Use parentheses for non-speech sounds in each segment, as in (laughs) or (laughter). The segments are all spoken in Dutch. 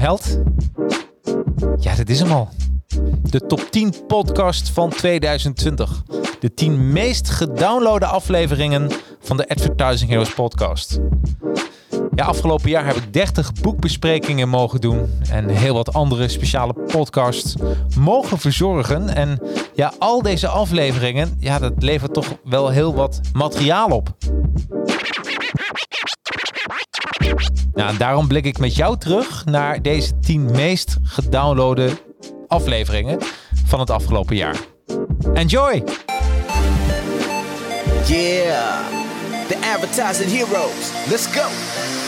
Held. Ja, dit is hem al. De top 10 podcast van 2020. De 10 meest gedownloade afleveringen van de Advertising Heroes podcast. Ja, afgelopen jaar heb ik 30 boekbesprekingen mogen doen en heel wat andere speciale podcasts mogen verzorgen. En ja, al deze afleveringen, ja, dat levert toch wel heel wat materiaal op. Nou, en daarom blik ik met jou terug naar deze 10 meest gedownloade afleveringen van het afgelopen jaar. Enjoy! Yeah, the advertising heroes. Let's go.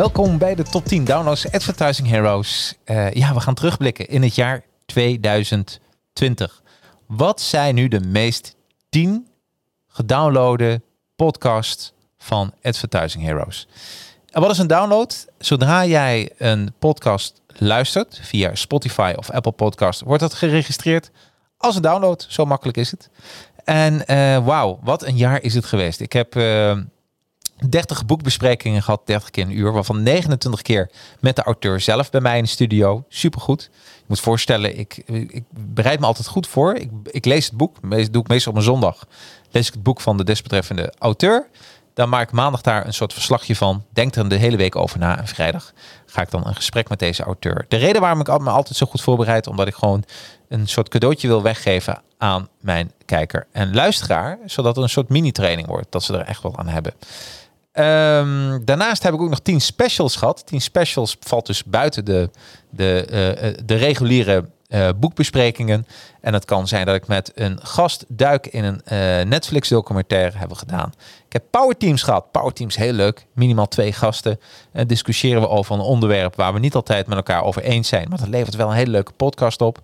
Welkom bij de top 10 downloads Advertising Heroes. Uh, ja, we gaan terugblikken in het jaar 2020. Wat zijn nu de meest 10 gedownloade podcasts van Advertising Heroes? En wat is een download? Zodra jij een podcast luistert via Spotify of Apple Podcast, wordt dat geregistreerd als een download. Zo makkelijk is het. En uh, wauw, wat een jaar is het geweest. Ik heb... Uh, 30 boekbesprekingen gehad, 30 keer een uur, waarvan 29 keer met de auteur zelf bij mij in de studio. Supergoed. Je moet voorstellen, ik, ik bereid me altijd goed voor. Ik, ik lees het boek, dat doe ik meestal op een zondag. Lees ik het boek van de desbetreffende auteur. Dan maak ik maandag daar een soort verslagje van. Denk er de hele week over na. En vrijdag ga ik dan een gesprek met deze auteur. De reden waarom ik me altijd zo goed voorbereid, omdat ik gewoon een soort cadeautje wil weggeven aan mijn kijker en luisteraar. Zodat het een soort mini-training wordt. Dat ze er echt wel aan hebben. Um, daarnaast heb ik ook nog 10 specials gehad. 10 specials valt dus buiten de, de, uh, de reguliere uh, boekbesprekingen. En het kan zijn dat ik met een gast duik in een Netflix documentaire hebben gedaan. Ik heb powerteams gehad. Powerteams heel leuk. Minimaal twee gasten. En discussiëren we over een onderwerp waar we niet altijd met elkaar over eens zijn. Maar dat levert wel een hele leuke podcast op.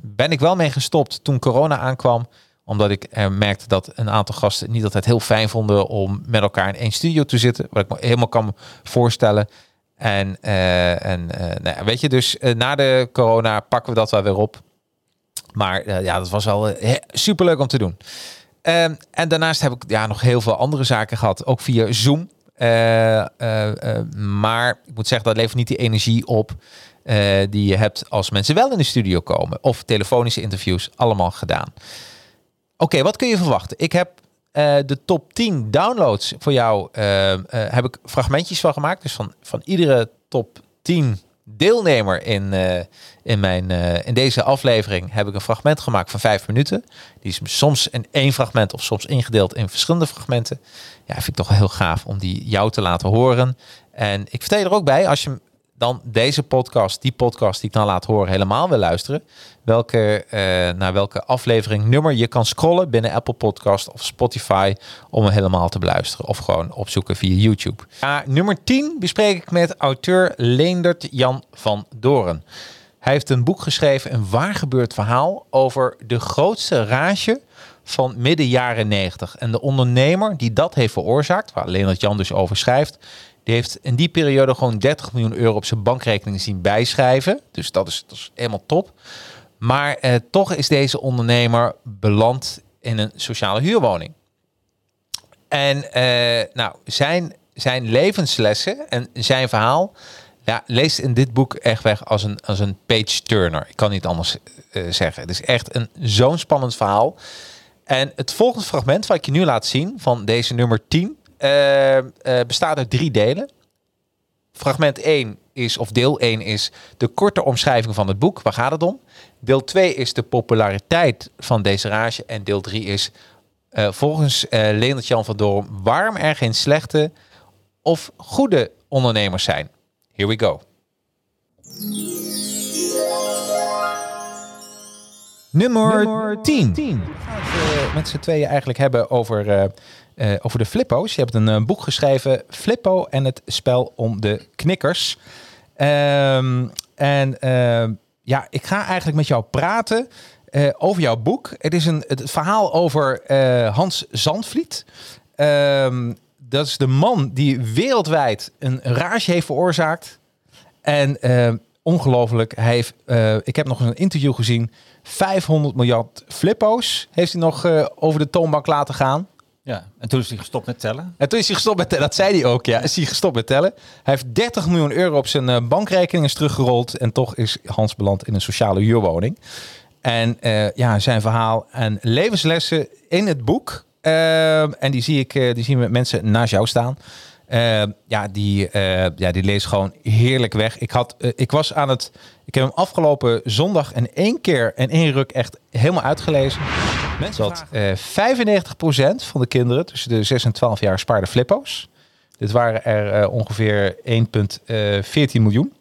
ben ik wel mee gestopt toen corona aankwam omdat ik er merkte dat een aantal gasten niet altijd heel fijn vonden om met elkaar in één studio te zitten. Wat ik me helemaal kan voorstellen. En, uh, en uh, nou, weet je, dus na de corona pakken we dat wel weer op. Maar ja, dat was wel super leuk om te doen. Ehm, en daarnaast heb ik ja, nog heel veel andere zaken gehad, ook via Zoom. maar ik moet zeggen, dat levert niet die energie op die je hebt als mensen wel in de studio komen. Of telefonische interviews, allemaal gedaan. Oké, wat kun je verwachten? Ik heb uh, de top 10 downloads voor jou. Uh, uh, heb ik fragmentjes van gemaakt. Dus van, van iedere top 10 deelnemer in, in, mijn, in deze aflevering heb ik een fragment gemaakt van 5 minuten. Die is soms in één fragment of soms ingedeeld in verschillende fragmenten. Ja, vind ik toch heel gaaf om die jou te laten horen. En ik vertel er ook bij, als je dan deze podcast, die podcast die ik dan laat horen, helemaal wil luisteren, welke, uh, naar welke aflevering nummer je kan scrollen binnen Apple Podcast of Spotify om hem helemaal te beluisteren. Of gewoon opzoeken via YouTube. Ja, nummer 10 bespreek ik met auteur Leendert Jan van Doren. Hij heeft een boek geschreven, een waar gebeurd verhaal over de grootste rage van midden jaren 90. En de ondernemer die dat heeft veroorzaakt, waar Leendert Jan dus over schrijft, die heeft in die periode gewoon 30 miljoen euro op zijn bankrekening zien bijschrijven. Dus dat is, dat is helemaal top. Maar eh, toch is deze ondernemer beland in een sociale huurwoning. En eh, nou, zijn, zijn levenslessen en zijn verhaal ja, leest in dit boek echt weg als een, als een page turner. Ik kan niet anders uh, zeggen. Het is echt een zo'n spannend verhaal. En het volgende fragment wat ik je nu laat zien van deze nummer 10 uh, uh, bestaat uit drie delen. Fragment 1 is, of deel 1 is de korte omschrijving van het boek. Waar gaat het om? Deel 2 is de populariteit van deze rage. En deel 3 is eh, volgens eh Leendert Jan van Doorn waarom er geen slechte of goede ondernemers zijn. Here we go. Nummer 10. We gaan het eh, met z'n tweeën eigenlijk hebben over, eh, over de Flippo's. Je hebt een eh, boek geschreven, Flippo en het spel om de knikkers. Ehm, en ehm, ja, ik ga eigenlijk met jou praten eh, over jouw boek. Het is een, het verhaal over Hans Zandvliet. Ehm, dat is de man die wereldwijd een rage heeft veroorzaakt. En ongelooflijk, hij heeft, ik heb nog eens een interview gezien. 500 miljard flippo's heeft hij nog over de toonbank laten gaan. Ja, en toen is hij gestopt met tellen. En toen is hij gestopt met tellen. Dat zei hij ook, ja. Is hij gestopt met tellen. Hij heeft 30 miljoen euro op zijn eh, bankrekening is teruggerold. En toch is Hans beland in een sociale huurwoning. En eh, ja, zijn verhaal en levenslessen in het boek. eh, en die zie ik, die zien we mensen naast jou staan. Eh, ja, die, eh, ja, die leest gewoon heerlijk weg. Ik, had, eh, ik was aan het. Ik heb hem afgelopen zondag in één keer en één ruk echt helemaal uitgelezen. Mensen dat eh 95% van de kinderen tussen de 6 en 12 jaar spaarden flippo's. Dit waren er eh, ongeveer 1,14 miljoen.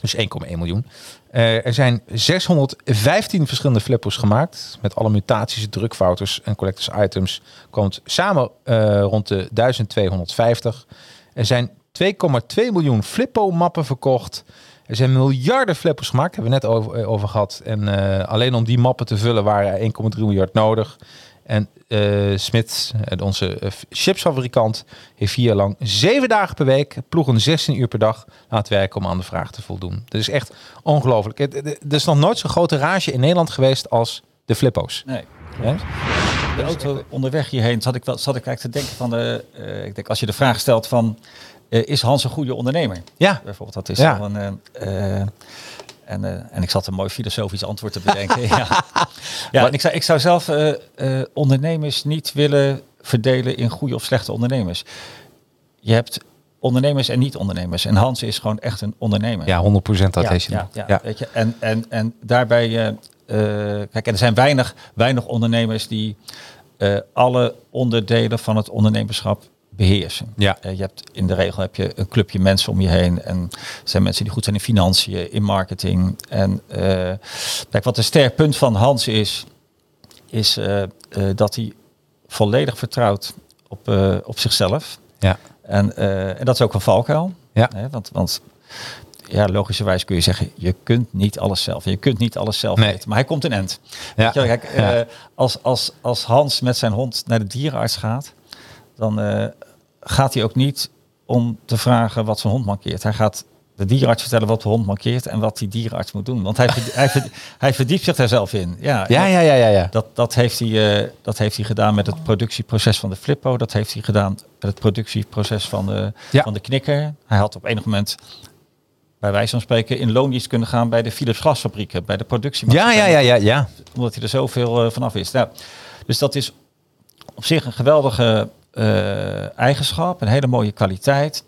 Dus 1,1 miljoen. Eh, er zijn 615 verschillende flippers gemaakt. Met alle mutaties, drukfouters en collectors items. Komt samen eh, rond de 1250. Er zijn 2,2 miljoen flippo-mappen verkocht. Er zijn miljarden flippers gemaakt. Hebben we net over, eh, over gehad. En alleen om die mappen te vullen waren er 1,3 miljard nodig. En Smit, eh, onze eh, chipsfabrikant, heeft vier jaar lang zeven dagen per week, ploegen 16 uur per dag laten werken om aan de vraag te voldoen. Dat is echt ongelooflijk. Er is nog nooit zo'n grote rage in Nederland geweest als de flippo's. Nee. Ja? De auto onderweg hierheen zat ik, wel, zat ik eigenlijk te denken van... De, ik denk, als je de vraag stelt van... is Hans een goede ondernemer? Ja, Bijvoorbeeld, dat is Ja. een... en, eh, en ik zat een mooi filosofisch antwoord te bedenken. ja, (laughs) ja en ik, zou, ik zou zelf eh, eh, ondernemers niet willen verdelen in goede of slechte ondernemers. Je hebt ondernemers en niet-ondernemers. En Hans is gewoon echt een ondernemer. ja 100% dat ja, is je. ja, ja, Weet je, en, en, en daarbij, kijk, en er zijn weinig, weinig ondernemers die alle onderdelen van het ondernemerschap beheersen. Ja. Eh, je hebt in de regel heb je een clubje mensen om je heen en er zijn mensen die goed zijn in financiën, in marketing. En eh, kijk, wat een sterk punt van Hans is, is eh, dat hij volledig vertrouwt op, op zichzelf. Ja. En, en dat is ook een valkuil. Ja. Hè, want, want ja, logischerwijs kun je zeggen, je kunt niet alles zelf. Je kunt niet alles zelf Nee. weten. Maar hij komt een end. Ja. Weet je wel, kijk, Ja. als, als, als Hans met zijn hond naar de dierenarts gaat, dan gaat hij ook niet om te vragen wat zijn hond mankeert. Hij gaat de dierenarts vertellen wat de hond mankeert en wat die dierenarts moet doen. Want hij, hij, verd- hij verdiept zich daar zelf in. Ja, Ja, ja, ja, ja, ja. dat, dat, heeft hij, eh, dat heeft hij gedaan met het productieproces van de Flippo. Dat heeft hij gedaan met het productieproces van de, Ja. van de knikker. Hij had op enig moment, bij wijze van spreken, in loondienst kunnen gaan bij de Philips glasfabrieken, bij de Ja, productiemaatschappij. ja, ja, ja, ja. Omdat hij er zoveel uh, vanaf is. Nou, dus dat is op zich een geweldige eh, eigenschap, een hele mooie kwaliteit.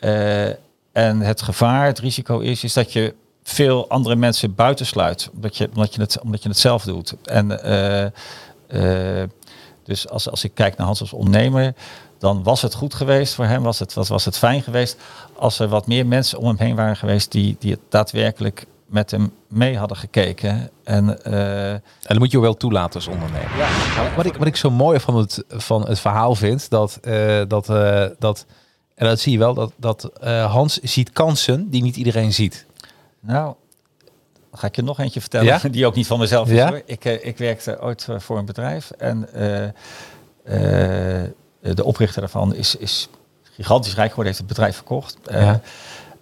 Eh, en het gevaar, het risico is, is dat je veel andere mensen buitensluit, omdat je, omdat je, het, omdat je het zelf doet. En eh, dus als, als ik kijk naar Hans als ondernemer, dan was het goed geweest voor hem, was het, was, was het fijn geweest als er wat meer mensen om hem heen waren geweest die, die het daadwerkelijk met hem mee hadden gekeken. En, uh, en dat moet je wel toelaten als ondernemer. Ja. Wat, ik, wat ik zo mooi van het, van het verhaal vind, dat, uh, dat, uh, dat en dat zie je wel, dat, dat uh, Hans ziet kansen die niet iedereen ziet. Nou, ga ik je nog eentje vertellen, ja? (laughs) die ook niet van mezelf is. Ja? Hoor. Ik, uh, ik werkte ooit voor een bedrijf en uh, de oprichter daarvan is, is gigantisch rijk geworden, heeft het bedrijf verkocht. Ja.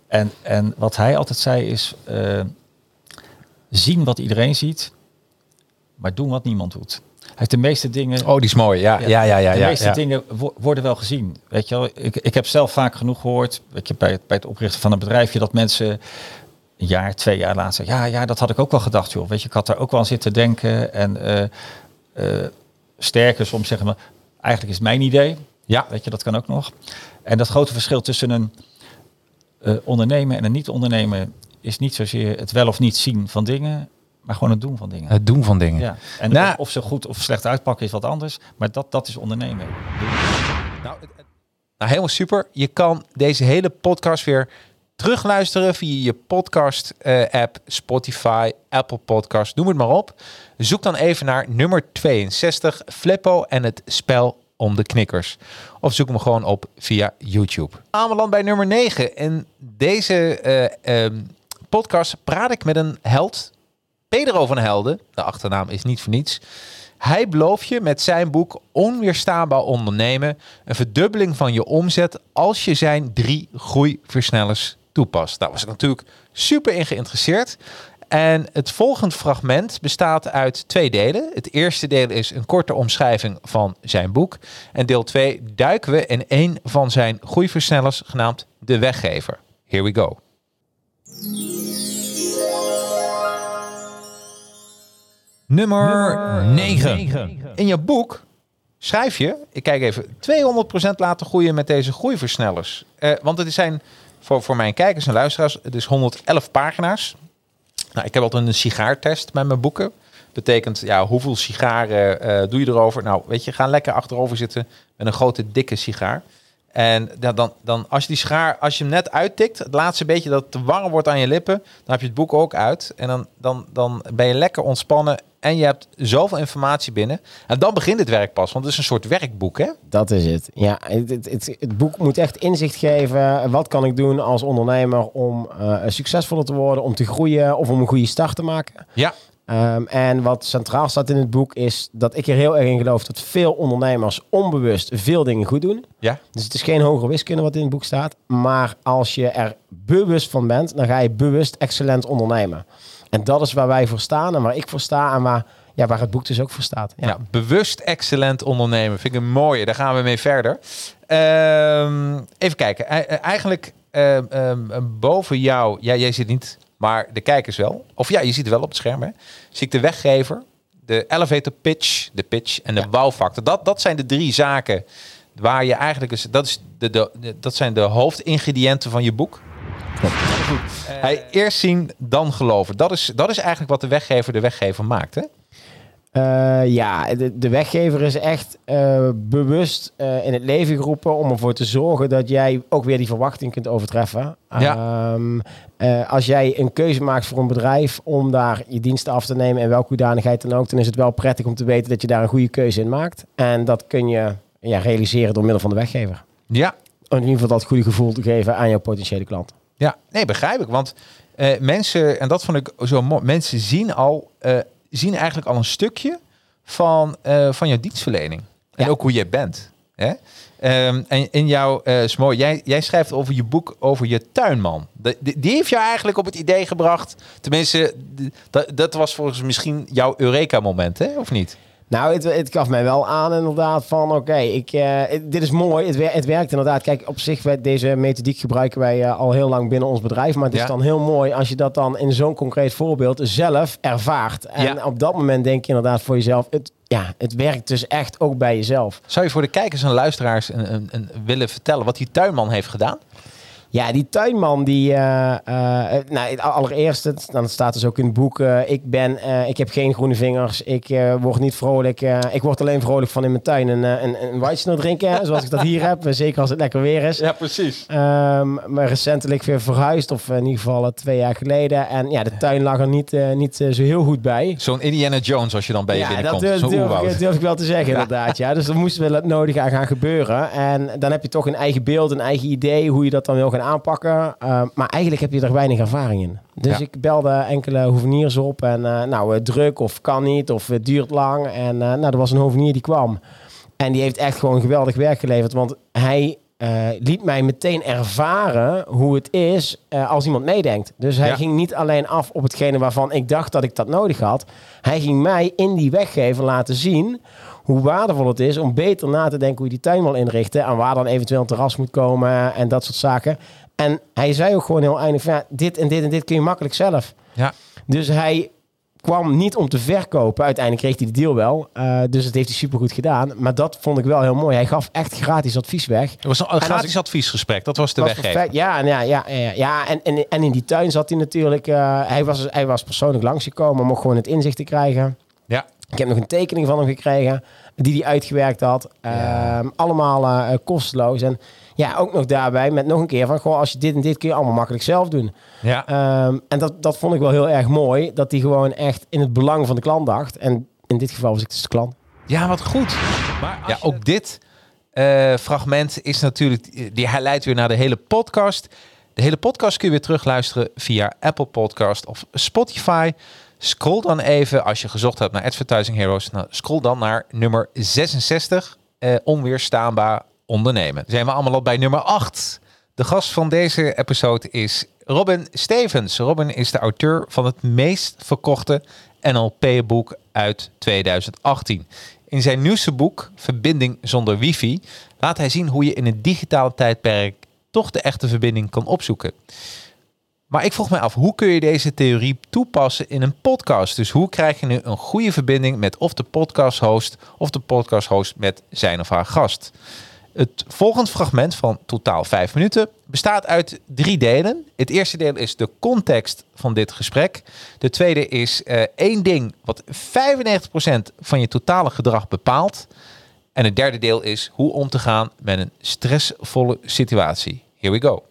En, en wat hij altijd zei is, uh, zien wat iedereen ziet, maar doen wat niemand doet. Hij heeft de meeste dingen. Oh, die is mooi. Ja, ja, ja, ja. ja de meeste ja. dingen wo worden wel gezien. Weet je wel, ik, ik heb zelf vaak genoeg gehoord, weet je, bij, het, bij het oprichten van een bedrijfje, dat mensen een jaar, twee jaar later zeggen, ja, ja, dat had ik ook wel gedacht, joh. Weet je, ik had daar ook wel aan zitten denken. En uh, uh, sterker soms zeggen we, eigenlijk is het mijn idee. Ja. Weet je, dat kan ook nog. En dat grote verschil tussen een eh, ondernemen en een niet ondernemen is niet zozeer het wel of niet zien van dingen, maar gewoon het doen van dingen. Het doen van dingen. Ja. En Nou- of, of ze goed of slecht uitpakken is wat anders, maar dat, dat is ondernemen. Nou, het- het- nou, helemaal super. Je kan deze hele podcast weer terugluisteren via je podcast eh, app, Spotify, Apple Podcast, noem het maar op. Zoek dan even naar nummer 62, Flippo en het spel om de knikkers. Of zoek hem gewoon op via YouTube. Aanbeland bij nummer 9. In deze eh, ehm, podcast praat ik met een held, Pedro van Helden. De achternaam is niet voor niets. Hij belooft je met zijn boek Onweerstaanbaar ondernemen een verdubbeling van je omzet als je zijn drie groeiversnellers toepast. Daar was ik natuurlijk super in geïnteresseerd. En het volgende fragment bestaat uit twee delen. Het eerste deel is een korte omschrijving van zijn boek. En deel 2 duiken we in een van zijn groeiversnellers genaamd De Weggever. Here we go. Nummer 9. In je boek schrijf je, ik kijk even, 200% laten groeien met deze groeiversnellers. Eh, want het zijn voor, voor mijn kijkers en luisteraars, het is 111 pagina's. Nou, ik heb altijd een sigaartest met mijn boeken. Betekent, ja, hoeveel sigaren eh, doe je erover? Nou, weet je, ga lekker achterover zitten met een grote, dikke sigaar. En ja, dan, dan, als je die schaar, als je hem net uittikt, het laatste beetje dat te warm wordt aan je lippen, dan heb je het boek ook uit. En dan, dan, dan ben je lekker ontspannen en je hebt zoveel informatie binnen. En dan begint het werk pas, want het is een soort werkboek, hè? Dat is het. Ja, het, het, het, het boek moet echt inzicht geven. Wat kan ik doen als ondernemer om eh, succesvoller te worden, om te groeien of om een goede start te maken? Ja. Ehm, en wat centraal staat in het boek is dat ik er heel erg in geloof dat veel ondernemers onbewust veel dingen goed doen. Ja. Dus het is geen hogere wiskunde wat in het boek staat. Maar als je er bewust van bent, dan ga je bewust excellent ondernemen. En dat is waar wij voor staan en waar ik voor sta en waar, ja, waar het boek dus ook voor staat. Ja. Nou, bewust excellent ondernemen. Vind ik een mooie. Daar gaan we mee verder. Ehm, even kijken. E- e- eigenlijk ehm, ehm, boven jou, ja, jij zit niet, maar de kijkers wel. Of ja, je ziet het wel op het scherm. Hè? Zie ik de weggever, de elevator pitch, de pitch en de Ja. wow-factor. Dat, dat zijn de drie zaken waar je eigenlijk is. Dat, is de, de- dat zijn de hoofdingrediënten van je boek. Hij eerst zien, dan geloven. Dat is, dat is eigenlijk wat de weggever de weggever maakt. Hè? Eh, ja, de, de weggever is echt eh, bewust eh, in het leven geroepen om ervoor te zorgen dat jij ook weer die verwachting kunt overtreffen. Ja. Ehm, eh, als jij een keuze maakt voor een bedrijf om daar je diensten af te nemen in welke hoedanigheid dan ook, dan is het wel prettig om te weten dat je daar een goede keuze in maakt. En dat kun je ja, realiseren door middel van de weggever. Ja, Om in ieder geval dat goede gevoel te geven aan jouw potentiële klant. Ja, nee, begrijp ik. Want eh, mensen, en dat vond ik zo mooi, mensen zien al, eh, zien eigenlijk al een stukje van, eh, van jouw dienstverlening. En Ja. ook hoe jij bent. Hè? Ehm, en in jouw, is mooi, jij, jij schrijft over je boek over je tuinman. De, die, die heeft jou eigenlijk op het idee gebracht. Tenminste, dat, dat was volgens misschien jouw Eureka-moment, hè? Of niet? Nou, het, het gaf mij wel aan inderdaad van oké, ik eh, dit is mooi. Het, wer- het werkt inderdaad. Kijk, op zich, wij- deze methodiek gebruiken wij eh, al heel lang binnen ons bedrijf. Maar het is dan heel mooi als je dat dan in zo'n concreet voorbeeld zelf ervaart. En Ja. op dat moment denk je inderdaad voor jezelf, het, ja, het werkt dus echt ook bij jezelf. Zou je voor de kijkers en luisteraars een, een, een willen vertellen wat die tuinman heeft gedaan? Ja, die tuinman die, eh, eh, nou, allereerst, het- dan staat dus ook in het boek, eh, ik ben, eh, ik heb geen groene vingers, ik eh, word niet vrolijk, eh, ik word alleen vrolijk van in mijn tuin een, eh, een, een Weissner drinken, zoals ik dat hier (laughs) heb, zeker als het lekker weer is. Ja, precies. Ehm, maar recentelijk weer verhuisd, of in ieder geval eh, twee jaar geleden. En ja, de tuin lag er niet, eh, niet eh, zo heel goed bij. Zo'n Indiana Jones als je dan bij je ja, dat binnenkomt. durf, Zo'n durf, ik, durf ik wel te zeggen, (laughs) inderdaad. Ja. Dus er moest wel het nodige aan gaan gebeuren. En dan heb je toch een eigen beeld, een eigen idee hoe je dat dan wil gaan aanpakken. Ehm, maar eigenlijk heb je er weinig ervaring in. Dus Ja. ik belde enkele hoveniers op en eh, nou, eh, druk of kan niet of het duurt lang. En eh, nou, er was een hovenier die kwam. En die heeft echt gewoon geweldig werk geleverd. Want hij liet mij meteen ervaren hoe het is als iemand meedenkt. Dus hij Ja. ging niet alleen af op hetgene waarvan ik dacht dat ik dat nodig had. Hij ging mij in die weggever laten zien hoe waardevol het is om beter na te denken hoe je die tuin wil inrichten. En waar dan eventueel een terras moet komen en dat soort zaken. En hij zei ook gewoon heel eindig van ja, dit en dit en dit kun je makkelijk zelf. Ja. Dus hij kwam niet om te verkopen. Uiteindelijk kreeg hij de deal wel. Eh, dus dat heeft hij supergoed gedaan. Maar dat vond ik wel heel mooi. Hij gaf echt gratis advies weg. Het was een gratis ik- adviesgesprek. Dat was de weggever. Ja, en ja, ja, ja, ja. En, en, en in die tuin zat hij natuurlijk. eh, hij, was, hij was persoonlijk langsgekomen om gewoon het inzicht te krijgen. Ja. Ik heb nog een tekening van hem gekregen die hij uitgewerkt had. Ja. Ehm, allemaal eh, eh, kosteloos. En ja, ook nog daarbij met nog een keer van... Goh, als je dit en dit kun je allemaal makkelijk zelf doen. Ja. Ehm, en dat, dat vond ik wel heel erg mooi. Dat hij gewoon echt in het belang van de klant dacht. En in dit geval was ik dus de klant. Ja, wat goed. Maar ja, ook dit eh, fragment is natuurlijk, die hij leidt weer naar de hele podcast. De hele podcast kun je weer terugluisteren via Apple Podcast of Spotify. Scroll dan even, als je gezocht hebt naar Advertising Heroes, nou, scroll dan naar nummer 66, eh, onweerstaanbaar ondernemen. Zijn we allemaal al bij nummer 8. De gast van deze episode is Robin Stevens. Robin is de auteur van het meest verkochte NLP-boek uit 2018. In zijn nieuwste boek, Verbinding zonder wifi, laat hij zien hoe je in het digitale tijdperk toch de echte verbinding kan opzoeken. Maar ik vroeg me af, hoe kun je deze theorie toepassen in een podcast? Dus hoe krijg je nu een goede verbinding met of de podcast host of de podcast host met zijn of haar gast? Het volgende fragment van totaal vijf minuten bestaat uit drie delen. Het eerste deel is de context van dit gesprek. De tweede is eh, één ding wat 95% van je totale gedrag bepaalt. En het derde deel is hoe om te gaan met een stressvolle situatie. Here we go.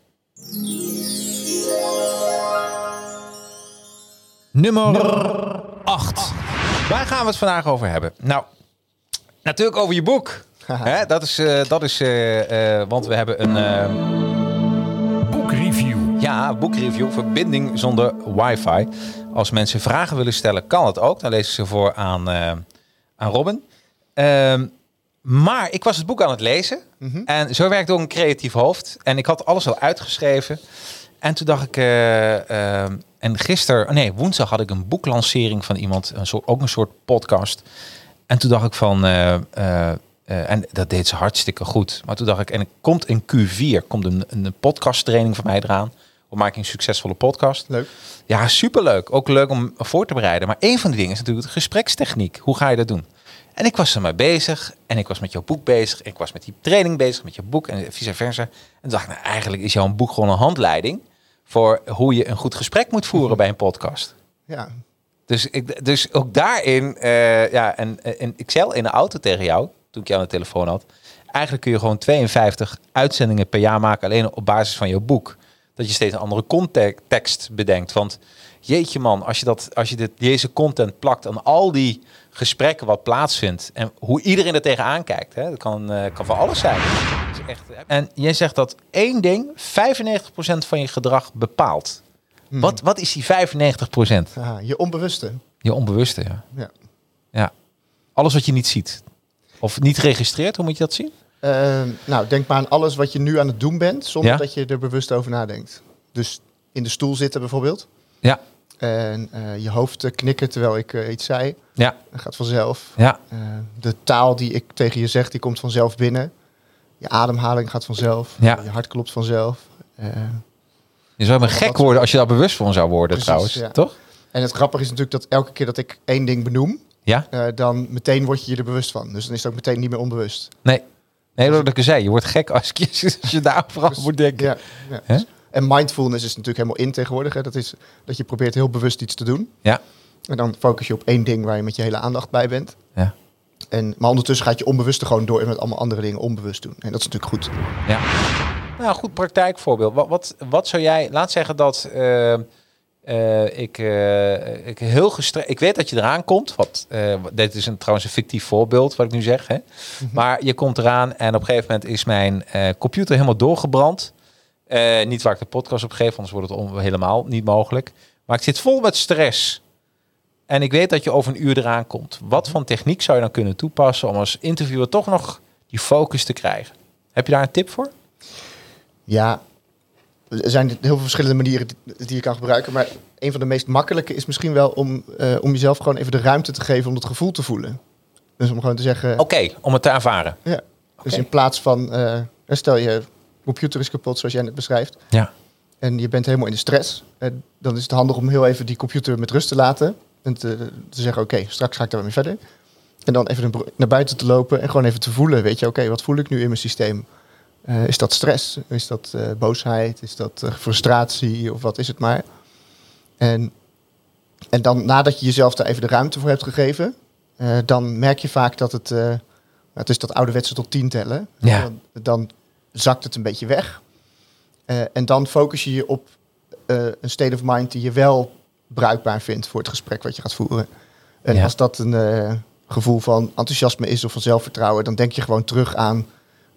Nummer 8. Waar gaan we het vandaag over hebben? Nou, natuurlijk over je boek. (laughs) Hè, dat is, eh, dat is eh, eh, want we hebben een Boekreview. ja, boekreview, verbinding zonder wifi. Als mensen vragen willen stellen, kan het ook. Dan lees ik ze voor aan, aan Robin. Ehm, maar ik was het boek aan het lezen. En zo werkt ook een creatief hoofd. En ik had alles al uitgeschreven. En toen dacht ik... en gisteren, nee, woensdag had ik een boeklancering van iemand. Een soort, ook een soort podcast. En toen dacht ik van... eh, eh, eh, en dat deed ze hartstikke goed. Maar toen dacht ik, en er komt in Q4 komt een, een podcasttraining van mij eraan. Maak ik een succesvolle podcast? Leuk. Ja, superleuk. Ook leuk om voor te bereiden. Maar een van de dingen is natuurlijk de gesprekstechniek. Hoe ga je dat doen? En ik was ermee bezig. En ik was met jouw boek bezig. Ik was met die training bezig, met je boek en vice versa. En toen dacht ik, nou, eigenlijk is jouw boek gewoon een handleiding... voor hoe je een goed gesprek moet voeren bij een podcast. Ja. Dus, ik, dus ook daarin, eh, ja, en, en ik zei in de auto tegen jou, toen ik jou aan de telefoon had. Eigenlijk kun je gewoon 52 uitzendingen per jaar maken, alleen op basis van jouw boek. Dat je steeds een andere context bedenkt. Want jeetje man, als je, dat, als je dit, deze content plakt aan al die gesprekken wat plaatsvindt. En hoe iedereen er tegenaan kijkt. Hè, dat kan, eh, kan van alles zijn. Dat is echt, en jij zegt dat één ding 95% van je gedrag bepaalt. Wat, wat is die 95%? Aha, je onbewuste. Je onbewuste, ja. Ja. Ja. Alles wat je niet ziet. Of niet registreert, hoe moet je dat zien? Ehm, nou, denk maar aan alles wat je nu aan het doen bent, zonder Ja. dat je er bewust over nadenkt. Dus in de stoel zitten bijvoorbeeld. Ja. En eh, je hoofd knikken terwijl ik eh, iets zei. Ja. Dat gaat vanzelf. Ja. Eh, de taal die ik tegen je zeg, die komt vanzelf binnen. Je ademhaling gaat vanzelf. Ja. Je hart klopt vanzelf. Je zou Dat gek worden als je daar bewust van zou worden, Precies, trouwens. ja. Toch? en het grappige is natuurlijk dat elke keer dat ik één ding benoem, Ja? dan meteen word je je er bewust van. Dus dan is het ook meteen niet meer onbewust. Nee. Nee, dat ik zei. Je wordt gek als je, (laughs) als je daar vooral Dus- moet denken. Ja, ja. Hè? En mindfulness is natuurlijk helemaal in tegenwoordig. Hè. Dat is dat je probeert heel bewust iets te doen. Ja. En dan focus je op één ding waar je met je hele aandacht bij bent. Ja. En, maar ondertussen gaat je onbewuste gewoon door en met allemaal andere dingen onbewust doen. En dat is natuurlijk goed. Ja. Nou, goed praktijkvoorbeeld. Wat, wat, wat zou jij... Laat zeggen dat eh, eh, ik, eh, ik heel gestrest... Ik weet dat je eraan komt. Wat, dit is een, trouwens een fictief voorbeeld, wat ik nu zeg. Hè? Maar je komt eraan en op een gegeven moment is mijn computer helemaal doorgebrand. Eh, niet waar ik de podcast op geef, anders wordt het helemaal niet mogelijk. Maar ik zit vol met stress. En ik weet dat je over een uur eraan komt. Wat voor techniek zou je dan kunnen toepassen om als interviewer toch nog die focus te krijgen? Heb je daar een tip voor? Ja, er zijn heel veel verschillende manieren die, je kan gebruiken. Maar een van de meest makkelijke is misschien wel om, eh, om jezelf gewoon even de ruimte te geven om het gevoel te voelen. Dus om gewoon te zeggen, Oké, om het te ervaren. ja. Dus in plaats van, eh, stel je computer is kapot zoals jij net beschrijft. Ja. en je bent helemaal in de stress, eh, dan is het handig om heel even die computer met rust te laten. En te, te zeggen, oké, straks ga ik daar weer mee verder. En dan even naar buiten te lopen en gewoon even te voelen. Weet je, oké, wat voel ik nu in mijn systeem? Eh, is dat stress? Is dat eh, boosheid? Is dat frustratie? Of wat is het maar? En, en dan nadat je jezelf daar even de ruimte voor hebt gegeven, dan merk je vaak dat het, het is dat ouderwetse tot tien tellen. Ja. Dan, dan zakt het een beetje weg. Eh, en dan focus je je op eh, een state of mind die je wel bruikbaar vindt voor het gesprek wat je gaat voeren. En Ja. als dat een eh, gevoel van enthousiasme is of van zelfvertrouwen, dan denk je gewoon terug aan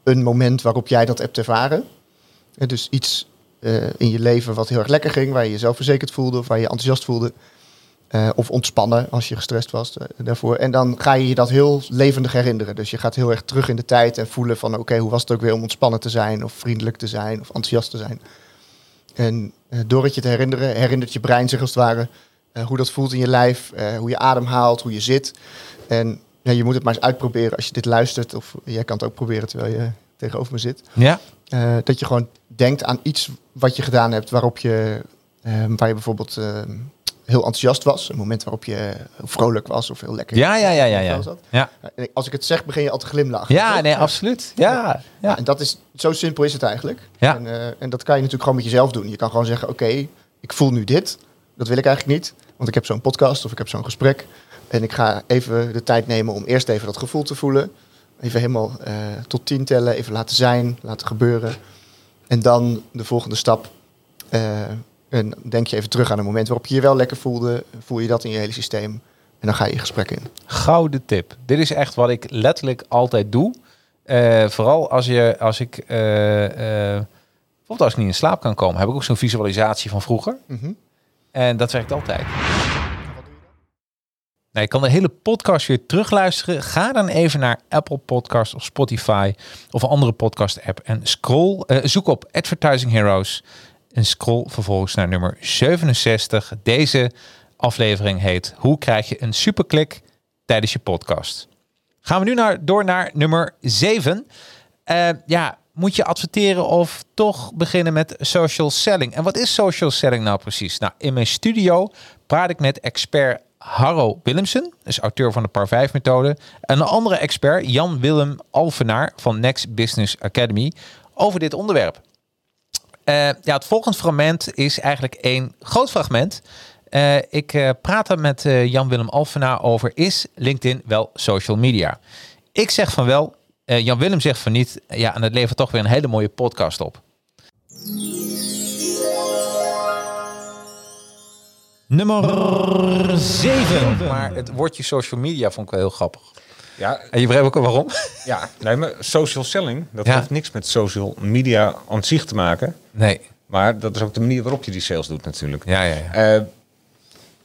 een moment waarop jij dat hebt ervaren. Dus iets in je leven wat heel erg lekker ging, waar je jezelf verzekerd voelde of waar je je enthousiast voelde. Eh, of ontspannen als je gestrest was eh, daarvoor. En dan ga je je dat heel levendig herinneren. Dus je gaat heel erg terug in de tijd en voelen van... oké, hoe was het ook weer om ontspannen te zijn... of vriendelijk te zijn of enthousiast te zijn. En eh, door het je te herinneren, herinnert je brein zich als het ware... hoe dat voelt in je lijf, hoe je adem haalt, hoe je zit. En ja, je moet het maar eens uitproberen als je dit luistert. Of jij kan het ook proberen terwijl je tegenover me zit. Ja, dat je gewoon denkt aan iets wat je gedaan hebt waarop je, waar je bijvoorbeeld heel enthousiast was. Een moment waarop je vrolijk was of heel lekker. ja, ja, ja, ja. ja. Ja, En Als ik het zeg, begin je al te glimlachen. ja toch? nee, absoluut. Ja, ja. En dat is, zo simpel is het eigenlijk. Ja. En, eh, en dat kan je natuurlijk gewoon met jezelf doen. Je kan gewoon zeggen, oké, ik voel nu dit. Dat wil ik eigenlijk niet. Want ik heb zo'n podcast of ik heb zo'n gesprek. En ik ga even de tijd nemen om eerst even dat gevoel te voelen. Even helemaal eh, tot tien tellen. Even laten zijn, laten gebeuren. En dan de volgende stap. eh, en denk je even terug aan een moment waarop je je wel lekker voelde. Voel je dat in je hele systeem. En dan ga je je gesprek in. Gouden tip. Dit is echt wat ik letterlijk altijd doe. Eh, vooral als, je, als ik... eh, bijvoorbeeld als ik niet in slaap kan komen... heb ik ook zo'n visualisatie van vroeger. Mhm. En dat werkt altijd. Nou, je kan de hele podcast weer terugluisteren. Ga dan even naar Apple Podcast of Spotify of een andere podcast app en scroll, zoek op Advertising Heroes en scroll vervolgens naar nummer 67. Deze aflevering heet Hoe krijg je een superklik tijdens je podcast? Gaan we nu naar, door naar nummer 7. Eh, ja, moet je adverteren of toch beginnen met social selling? En wat is social selling nou precies? Nou, in mijn studio praat ik met expert Harro Willemsen, dus auteur van de Par 5 methode. En een andere expert, Jan-Willem Alvenaar van Next Business Academy, over dit onderwerp. Eh, ja, het volgende fragment is eigenlijk één groot fragment. Eh, ik eh, praat er met Jan-Willem Alvenaar over, is LinkedIn wel social media? Ik zeg van wel, Jan-Willem zegt van niet. Ja, en het levert toch weer een hele mooie podcast op. Nummer 7. Maar het woordje social media vond ik wel heel grappig. Ja, En je begrijpt ook waarom? ja nee, maar social selling, dat Ja. heeft niks met social media aan zich te maken. Nee. Maar dat is ook de manier waarop je die sales doet natuurlijk. Ja, ja, ja. Eh,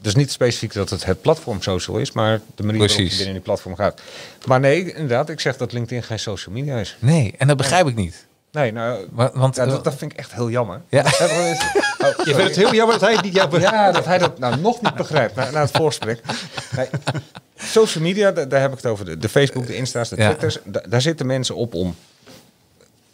dus niet specifiek dat het het platform social is, maar de manier waarop je binnen die platform gaat. Maar nee, inderdaad, ik zeg dat LinkedIn geen social media is. Nee, en dat begrijp ik niet. Nee, nou, Wa- Want, ja, dat, dat vind ik echt heel jammer. Ja. Oh, (laughs) Je vindt het heel jammer dat hij Ja, dat hij dat nou nog niet begrijpt na, na het voorgesprek. (laughs) Nee, social media, da- daar heb ik het over. De, de Facebook, de Insta's, de. Twitters. da- daar zitten mensen op om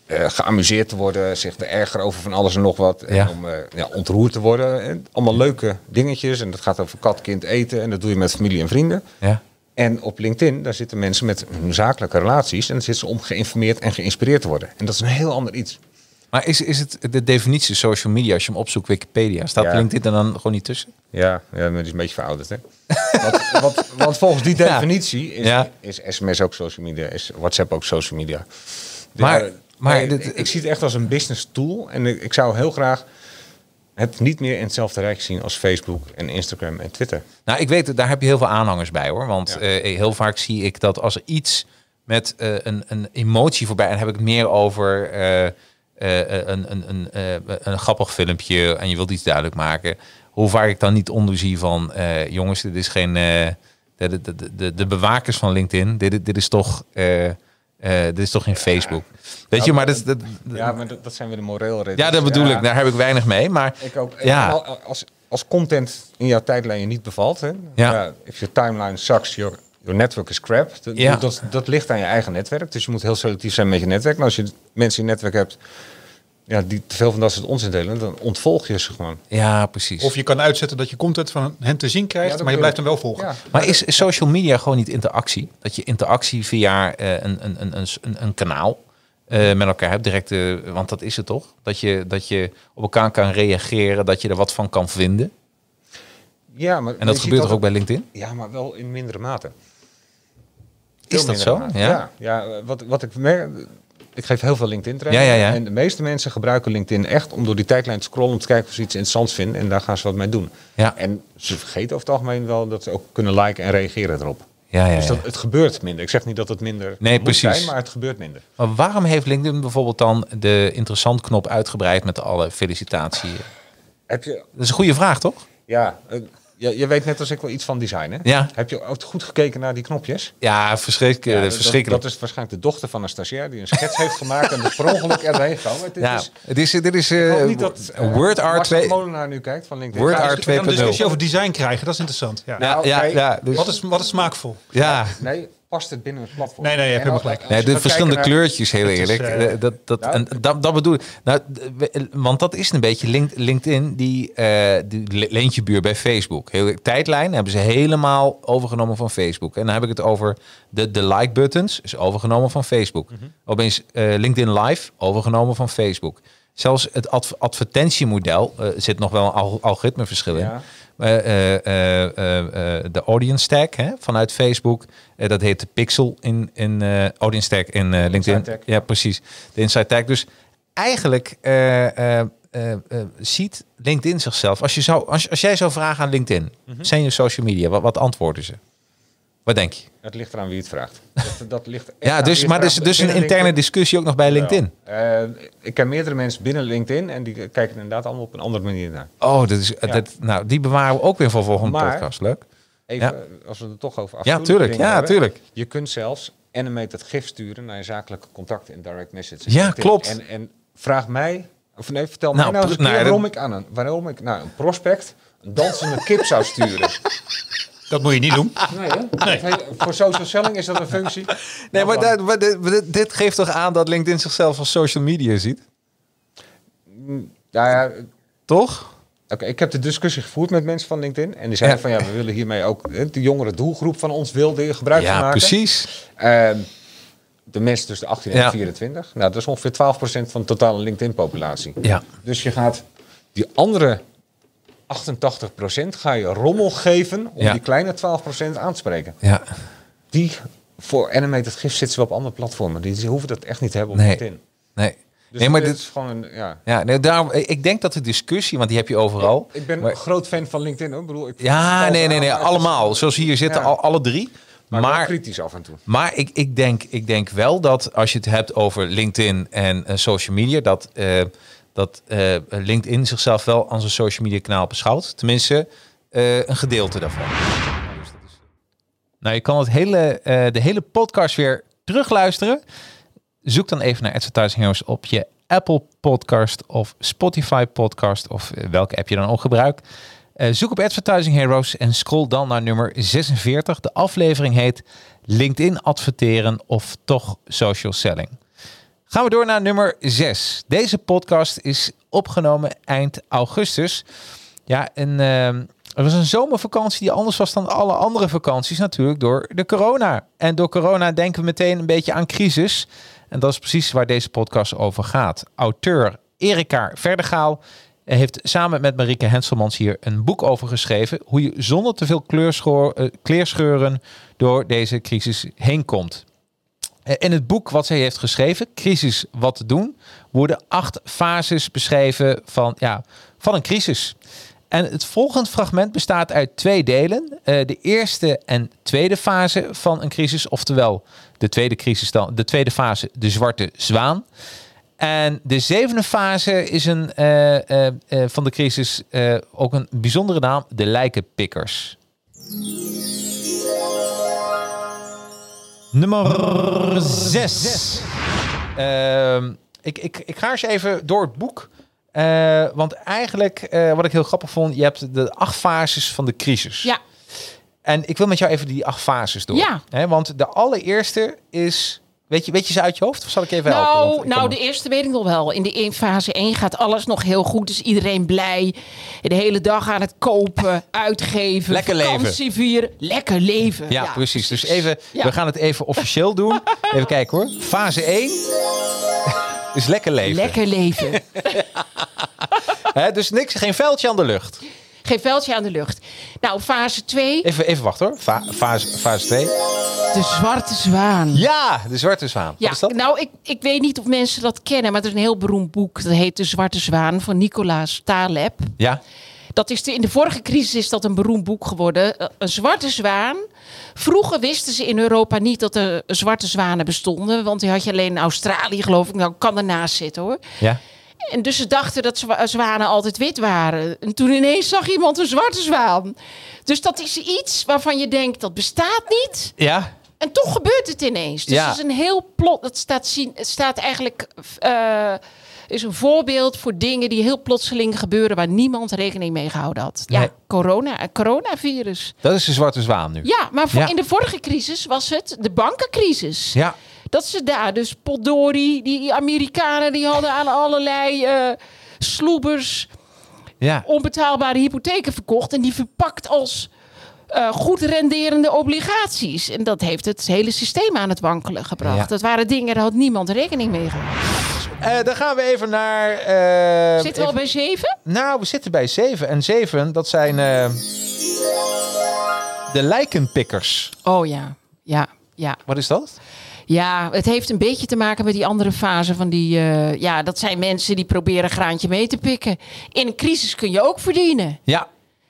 eh, geamuseerd te worden, zich te ergeren over van alles en nog wat. Ja. En om eh, ja, ontroerd te worden. En allemaal leuke dingetjes. En dat gaat over kat, kind, eten. En dat doe je met familie en vrienden. ja. En op LinkedIn, daar zitten mensen met hun zakelijke relaties. En dan zitten ze om geïnformeerd en geïnspireerd te worden. En dat is een heel ander iets. Maar is, is het de definitie social media, als je hem opzoekt, Wikipedia, staat Ja. LinkedIn er dan gewoon niet tussen? Ja, ja maar die is een beetje verouderd, hè? (laughs) want, want, want volgens die definitie is, Ja. is sms ook social media, is WhatsApp ook social media. Maar- Ja, maar dit- ik, ik zie het echt als een business tool. En ik, ik zou heel graag het niet meer in hetzelfde rijk zien als Facebook en Instagram en Twitter. Nou, ik weet, daar heb je heel veel aanhangers bij hoor. Want Ja. eh, heel vaak zie ik dat als er iets met eh, een, een emotie voorbij, en heb ik het meer over eh, eh, een, een, een, eh, een grappig filmpje en je wilt iets duidelijk maken. Hoe vaak ik dan niet onder zie van, eh, jongens, dit is geen, eh, de, de, de, de, bewakers van LinkedIn, dit, dit is toch, eh, eh, dit is toch geen Facebook. Weet je, maar dat, dat, Ja, maar dat, dat zijn weer de moreel ja, dat bedoel ik. Daar heb ik weinig mee. Maar Ik ook. Ja. Ja. Als, als content in jouw tijdlijn je niet bevalt, hè? Ja. if your timeline sucks, your, your network is crap. Dat, Ja. dat, dat ligt aan je eigen netwerk. Dus je moet heel selectief zijn met je netwerk. En als je mensen in je netwerk hebt ja, die te veel van dat soort onzin delen, dan ontvolg je ze gewoon. Ja, precies. Of je kan uitzetten dat je content van hen te zien krijgt, Ja, maar je blijft hem wel volgen. Ja. Maar is is social media gewoon niet interactie? Dat je interactie via eh, een, een, een, een, een, een kanaal eh, met elkaar hebt, direct, eh, want dat is het toch? Dat je, dat je op elkaar kan reageren, dat je er wat van kan vinden. Ja, maar En dat gebeurt toch ook bij LinkedIn? Ja, maar wel in mindere mate. Is dat zo? mate. Ja? Ja, ja, wat, wat ik merk... Ik geef heel veel LinkedIn training. Ja, ja, ja. En de meeste mensen gebruiken LinkedIn echt om door die tijdlijn te scrollen... om te kijken of ze iets interessants vinden. En daar gaan ze wat mee doen. Ja. En ze vergeten over het algemeen wel dat ze ook kunnen liken en reageren erop. Ja, ja, Dus dat, het gebeurt minder. Ik zeg niet dat het minder Nee, precies. zijn, maar het gebeurt minder. Maar waarom heeft LinkedIn bijvoorbeeld dan de interessant knop uitgebreid met alle felicitatie? Heb je... Dat is een goede vraag, toch? Ja, eh, je, je weet net als ik wel iets van design, hè? Ja. Heb je ook goed gekeken naar die knopjes? Ja, verschrik, Ja, dat- verschrikkelijk. Dat, is waarschijnlijk de dochter van een stagiair die een schets heeft gemaakt en er per ongeluk erheen gekomen. Dit ja, is, het is, dit is eh, niet dat eh, Word Art Marcel 2. Molenaar nu kijkt van LinkedIn. Word Art dus- We gaan een 2.0. discussie over design krijgen, dat is interessant. Ja. Ja, Nou, ja, ja, dus, Wat, is, wat is smaakvol? ja. Nee, past het binnen het platform? Nee, nee, je hebt helemaal gelijk. Nee, de verschillende naar- kleurtjes, heel is, eerlijk. eh, Eh, dat, dat, nou, en dat, dat bedoel ik. Nou, want dat is een beetje Link- LinkedIn, die, eh die le- leentjebuur bij Facebook. Heel, tijdlijn hebben ze helemaal overgenomen van Facebook. En dan heb ik het over de, de like-buttons, is overgenomen van Facebook. Mhm. Opeens eh, LinkedIn Live, overgenomen van Facebook. Zelfs het adv- advertentiemodel eh, zit nog wel een al- algoritmeverschil in. Ja. Eh, eh, eh, de audience stack hè, vanuit Facebook. Dat heet de pixel in, in audience stack in LinkedIn. tag. Ja, precies. De inside tag. Dus eigenlijk ziet LinkedIn zichzelf. Als, je zou, als, als jij zou vragen aan LinkedIn, Mhm. zijn je social media, wat, wat antwoorden ze? Wat denk je? Het ligt eraan wie het vraagt. Dat, dat ligt Ja, dus, maar het dus, vraagt. dus een interne LinkedIn- discussie ook nog bij LinkedIn. Eh, ik ken meerdere mensen binnen LinkedIn en die kijken er inderdaad allemaal op een andere manier naar. Oh, dat is, dat, nou, die bewaren we ook weer voor volgende Maar- podcast. Leuk. Even, Ja. eh, als we het toch over Ja, afschuwelijke tuurlijk. Ja, hebben. tuurlijk. Je kunt zelfs animated gif sturen naar je zakelijke contacten in direct message. Ja, LinkedIn. klopt. En, en vraag mij, of nee, vertel Nou, mij nou eens een nou, keer ja, waarom ik aan een, waarom ik naar een prospect een dansende kip zou sturen. (laughs) Dat moet je niet doen. Nee, hè? Voor social selling is dat een functie. (laughs) Nee, maar, Nou, dat- maar dit, dit- geeft toch aan dat LinkedIn zichzelf als social media ziet? Ja, ja, Toch? Oké, ik heb de discussie gevoerd met mensen van LinkedIn. En die zeiden Ja. van ja, we willen hiermee ook hè, de jongere doelgroep van ons wilde gebruik van Ja, maken. precies. Ehm, de mensen tussen de 18 en Ja. 24. Nou, dat is ongeveer 12% van de totale LinkedIn-populatie. Ja. Dus je gaat die andere 88% ga je rommel geven om Ja. die kleine 12% aan te spreken. Ja. Die voor animated gif zitten ze op andere platformen. Die hoeven dat echt niet te hebben op Nee. LinkedIn. Nee. Dus nee, maar dit is gewoon een, ja. ja, nee, daarom, ik denk dat de discussie, want die heb je overal. Ik ben Maar- een groot fan van LinkedIn hoor. Ik bedoel, ik Ja, nee, nee, nee, allemaal. Zoals hier zitten, al, alle drie. Maar, kritisch af en toe. maar ik, ik, denk, ik denk wel dat als je het hebt over LinkedIn en eh, social media, dat, eh, dat eh, LinkedIn zichzelf wel als een social media kanaal beschouwt. Tenminste, eh, een gedeelte daarvan. Nou, je kan het hele, eh, de hele podcast weer terugluisteren. Zoek dan even naar Advertising Heroes op je Apple Podcast of Spotify Podcast of eh, welke app je dan ook gebruikt. Eh, zoek op Advertising Heroes en scroll dan naar nummer 46. De aflevering heet LinkedIn adverteren of toch social selling. Gaan we door naar nummer 6. Deze podcast is opgenomen eind augustus. Ja, en ehm, er was een zomervakantie die anders was dan alle andere vakanties natuurlijk door de corona. En door corona denken we meteen een beetje aan crisis. En dat is precies waar deze podcast over gaat. Auteur Erika Verdegaal heeft samen met Marieke Henselmans hier een boek over geschreven. Hoe je zonder te veel eh, kleerscheuren door deze crisis heen komt. Eh, In het boek wat zij heeft geschreven, Crisis Wat te doen, worden acht fases beschreven van, ja, van een crisis. En het volgende fragment bestaat uit twee delen. Eh, de eerste en tweede fase van een crisis, oftewel de tweede, crisis dan, de tweede fase, de zwarte zwaan. En de zevende fase is een, eh, van de crisis ook een bijzondere naam, de lijkenpikkers. Nummer 6. ik, ik, ik ga eens even door het boek. Eh, want eigenlijk, eh, wat ik heel grappig vond, je hebt de acht fases van de crisis. Ja, En ik wil met jou even die acht fases door. Ja. Want de allereerste is Weet je, weet je ze uit je hoofd? Of zal ik even helpen? Nou, nou, de eerste weet ik nog wel. In de in fase 1 gaat alles nog heel goed. Is iedereen blij. De hele dag aan het kopen, (laughs) uitgeven. Lekker leven. vieren. Lekker leven. Ja, precies. Dus even, Ja. we gaan het even officieel doen. (laughs) Even kijken hoor. Fase 1 (laughs) is lekker leven. Lekker leven. Dus niks, geen vuiltje aan de lucht. Geen veldje aan de lucht. Nou, fase 2. Even, even wachten hoor. Fa- fase, fase 2. De zwarte zwaan. Ja, de zwarte zwaan. Ja, Wat is dat? nou, ik, ik weet niet of mensen dat kennen, maar er is een heel beroemd boek. Dat heet De Zwarte Zwaan van Nicolaas Taleb. Ja, Dat is de, in de vorige crisis is dat een beroemd boek geworden. Eh, Een zwarte zwaan. Vroeger wisten ze in Europa niet dat er zwarte zwanen bestonden. Want die had je alleen in Australië, geloof ik. Nou, kan ernaast zitten hoor. ja. En dus ze dachten dat zwa- zwanen altijd wit waren. En toen ineens zag iemand een zwarte zwaan. Dus dat is iets waarvan je denkt dat bestaat niet. Ja, En toch gebeurt het ineens. Dus Ja. het is een heel plot. Het staat, zien, het staat eigenlijk. eh, is een voorbeeld voor dingen die heel plotseling gebeuren waar niemand rekening mee gehouden had. Ja, corona, het coronavirus. dat is de zwarte zwaan nu. Ja, maar voor, Ja. in de vorige crisis was het de bankencrisis. Ja, Dat ze daar, dus potdorie, die Amerikanen die hadden aan allerlei eh sloebers ja. onbetaalbare hypotheken verkocht en die verpakt als eh, goed renderende obligaties. En dat heeft het hele systeem aan het wankelen gebracht. Ja. Dat waren dingen, daar had niemand rekening mee gehouden. Eh, dan gaan we even naar... eh, Zitten we al bij zeven? Nou, we zitten bij 7. En 7, dat zijn eh, de lijkenpikkers. Oh ja, ja, ja. Wat is dat? Ja, het heeft een beetje te maken met die andere fase van die... eh, ja, dat zijn mensen die proberen een graantje mee te pikken. In een crisis kun je ook verdienen. Ja,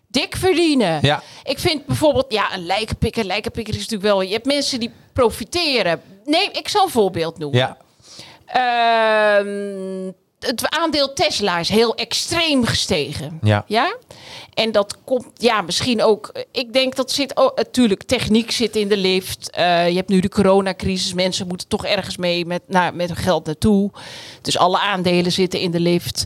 Dik verdienen. Ja. Ik vind bijvoorbeeld, ja, een lijkenpikker. Lijkenpikker is natuurlijk wel... Je hebt mensen die profiteren. Nee, ik zal een voorbeeld noemen. ja. Ehm, het aandeel Tesla is heel extreem gestegen. Ja. Ja? En dat komt, ja, misschien ook. Ik denk dat zit ook. Natuurlijk, techniek zit in de lift. Eh, je hebt nu de coronacrisis. Mensen moeten toch ergens mee met, nou, met hun geld naartoe. Dus alle aandelen zitten in de lift.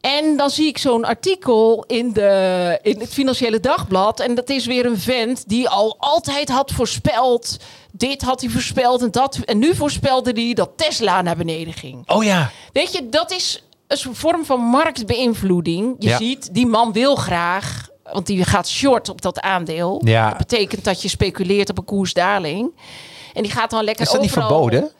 En dan zie ik zo'n artikel in, de, in het Financiële Dagblad. En dat is weer een vent die al altijd had voorspeld. Dit had hij voorspeld en dat. En nu voorspelde hij dat Tesla naar beneden ging. Oh ja. Weet je, dat is een vorm van marktbeïnvloeding. Je Ja. ziet, die man wil graag, want die gaat short op dat aandeel. Ja. Dat betekent dat je speculeert op een koersdaling. En die gaat dan lekker Is dat niet verboden?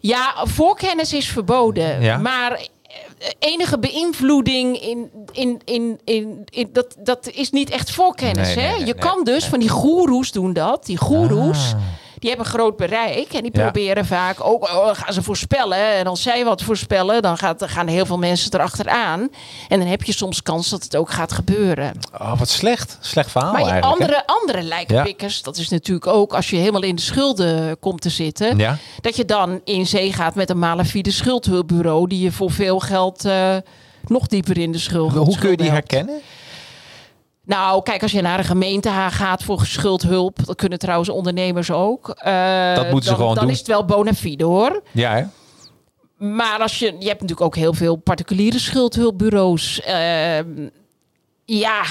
Ja, voorkennis is verboden. Ja. Maar eh, enige beïnvloeding in, in, in, in, in dat, dat is niet echt voorkennis. Nee, hè? nee, nee, je kan dus van die goeroes doen dat. Die goeroes. Ah. Die hebben groot bereik en die Ja. proberen vaak ook, oh, gaan ze voorspellen. En als zij wat voorspellen, dan gaat, gaan heel veel mensen erachteraan. En dan heb je soms kans dat het ook gaat gebeuren. Oh, wat slecht. Slecht verhaal maar eigenlijk. hè? andere, andere lijkenpikkers, dat is natuurlijk ook als je helemaal in de schulden komt te zitten. Ja. Dat je dan in zee gaat met een malafide schuldhulpbureau die je voor veel geld eh, nog dieper in de schuld Hoe kun je die herkennen? Nou, kijk, als je naar een gemeente gaat voor schuldhulp, dat kunnen trouwens ondernemers ook. eh, Dat moeten ze dan, gewoon dan doen. is het wel bona fide hoor. Ja, hè? Maar als je, je hebt natuurlijk ook heel veel particuliere schuldhulpbureaus. Ehm, ja,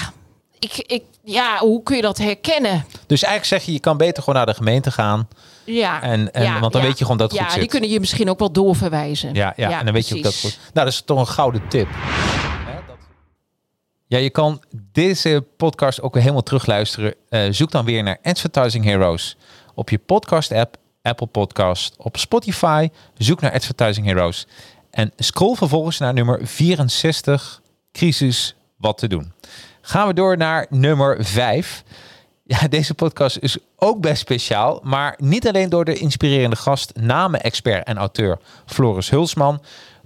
ik, ik, ja, hoe kun je dat herkennen? Dus eigenlijk zeg je, je kan beter gewoon naar de gemeente gaan. Ja, En- en- ja, want dan ja. weet je gewoon dat het ja, goed die zit. kunnen je misschien ook wel doorverwijzen. Ja, ja, en dan weet je ook dat goed. Nou, dat is toch een gouden tip. Ja, je kan deze podcast ook weer helemaal terugluisteren. Eh, zoek dan weer naar Advertising Heroes op je podcast-app, Apple Podcast, op Spotify. Zoek naar Advertising Heroes. En scroll vervolgens naar nummer 64, crisis, wat te doen. Gaan we door naar nummer 5. Ja, deze podcast is ook best speciaal, maar niet alleen door de inspirerende gast, namen-expert en auteur Floris Hulsman,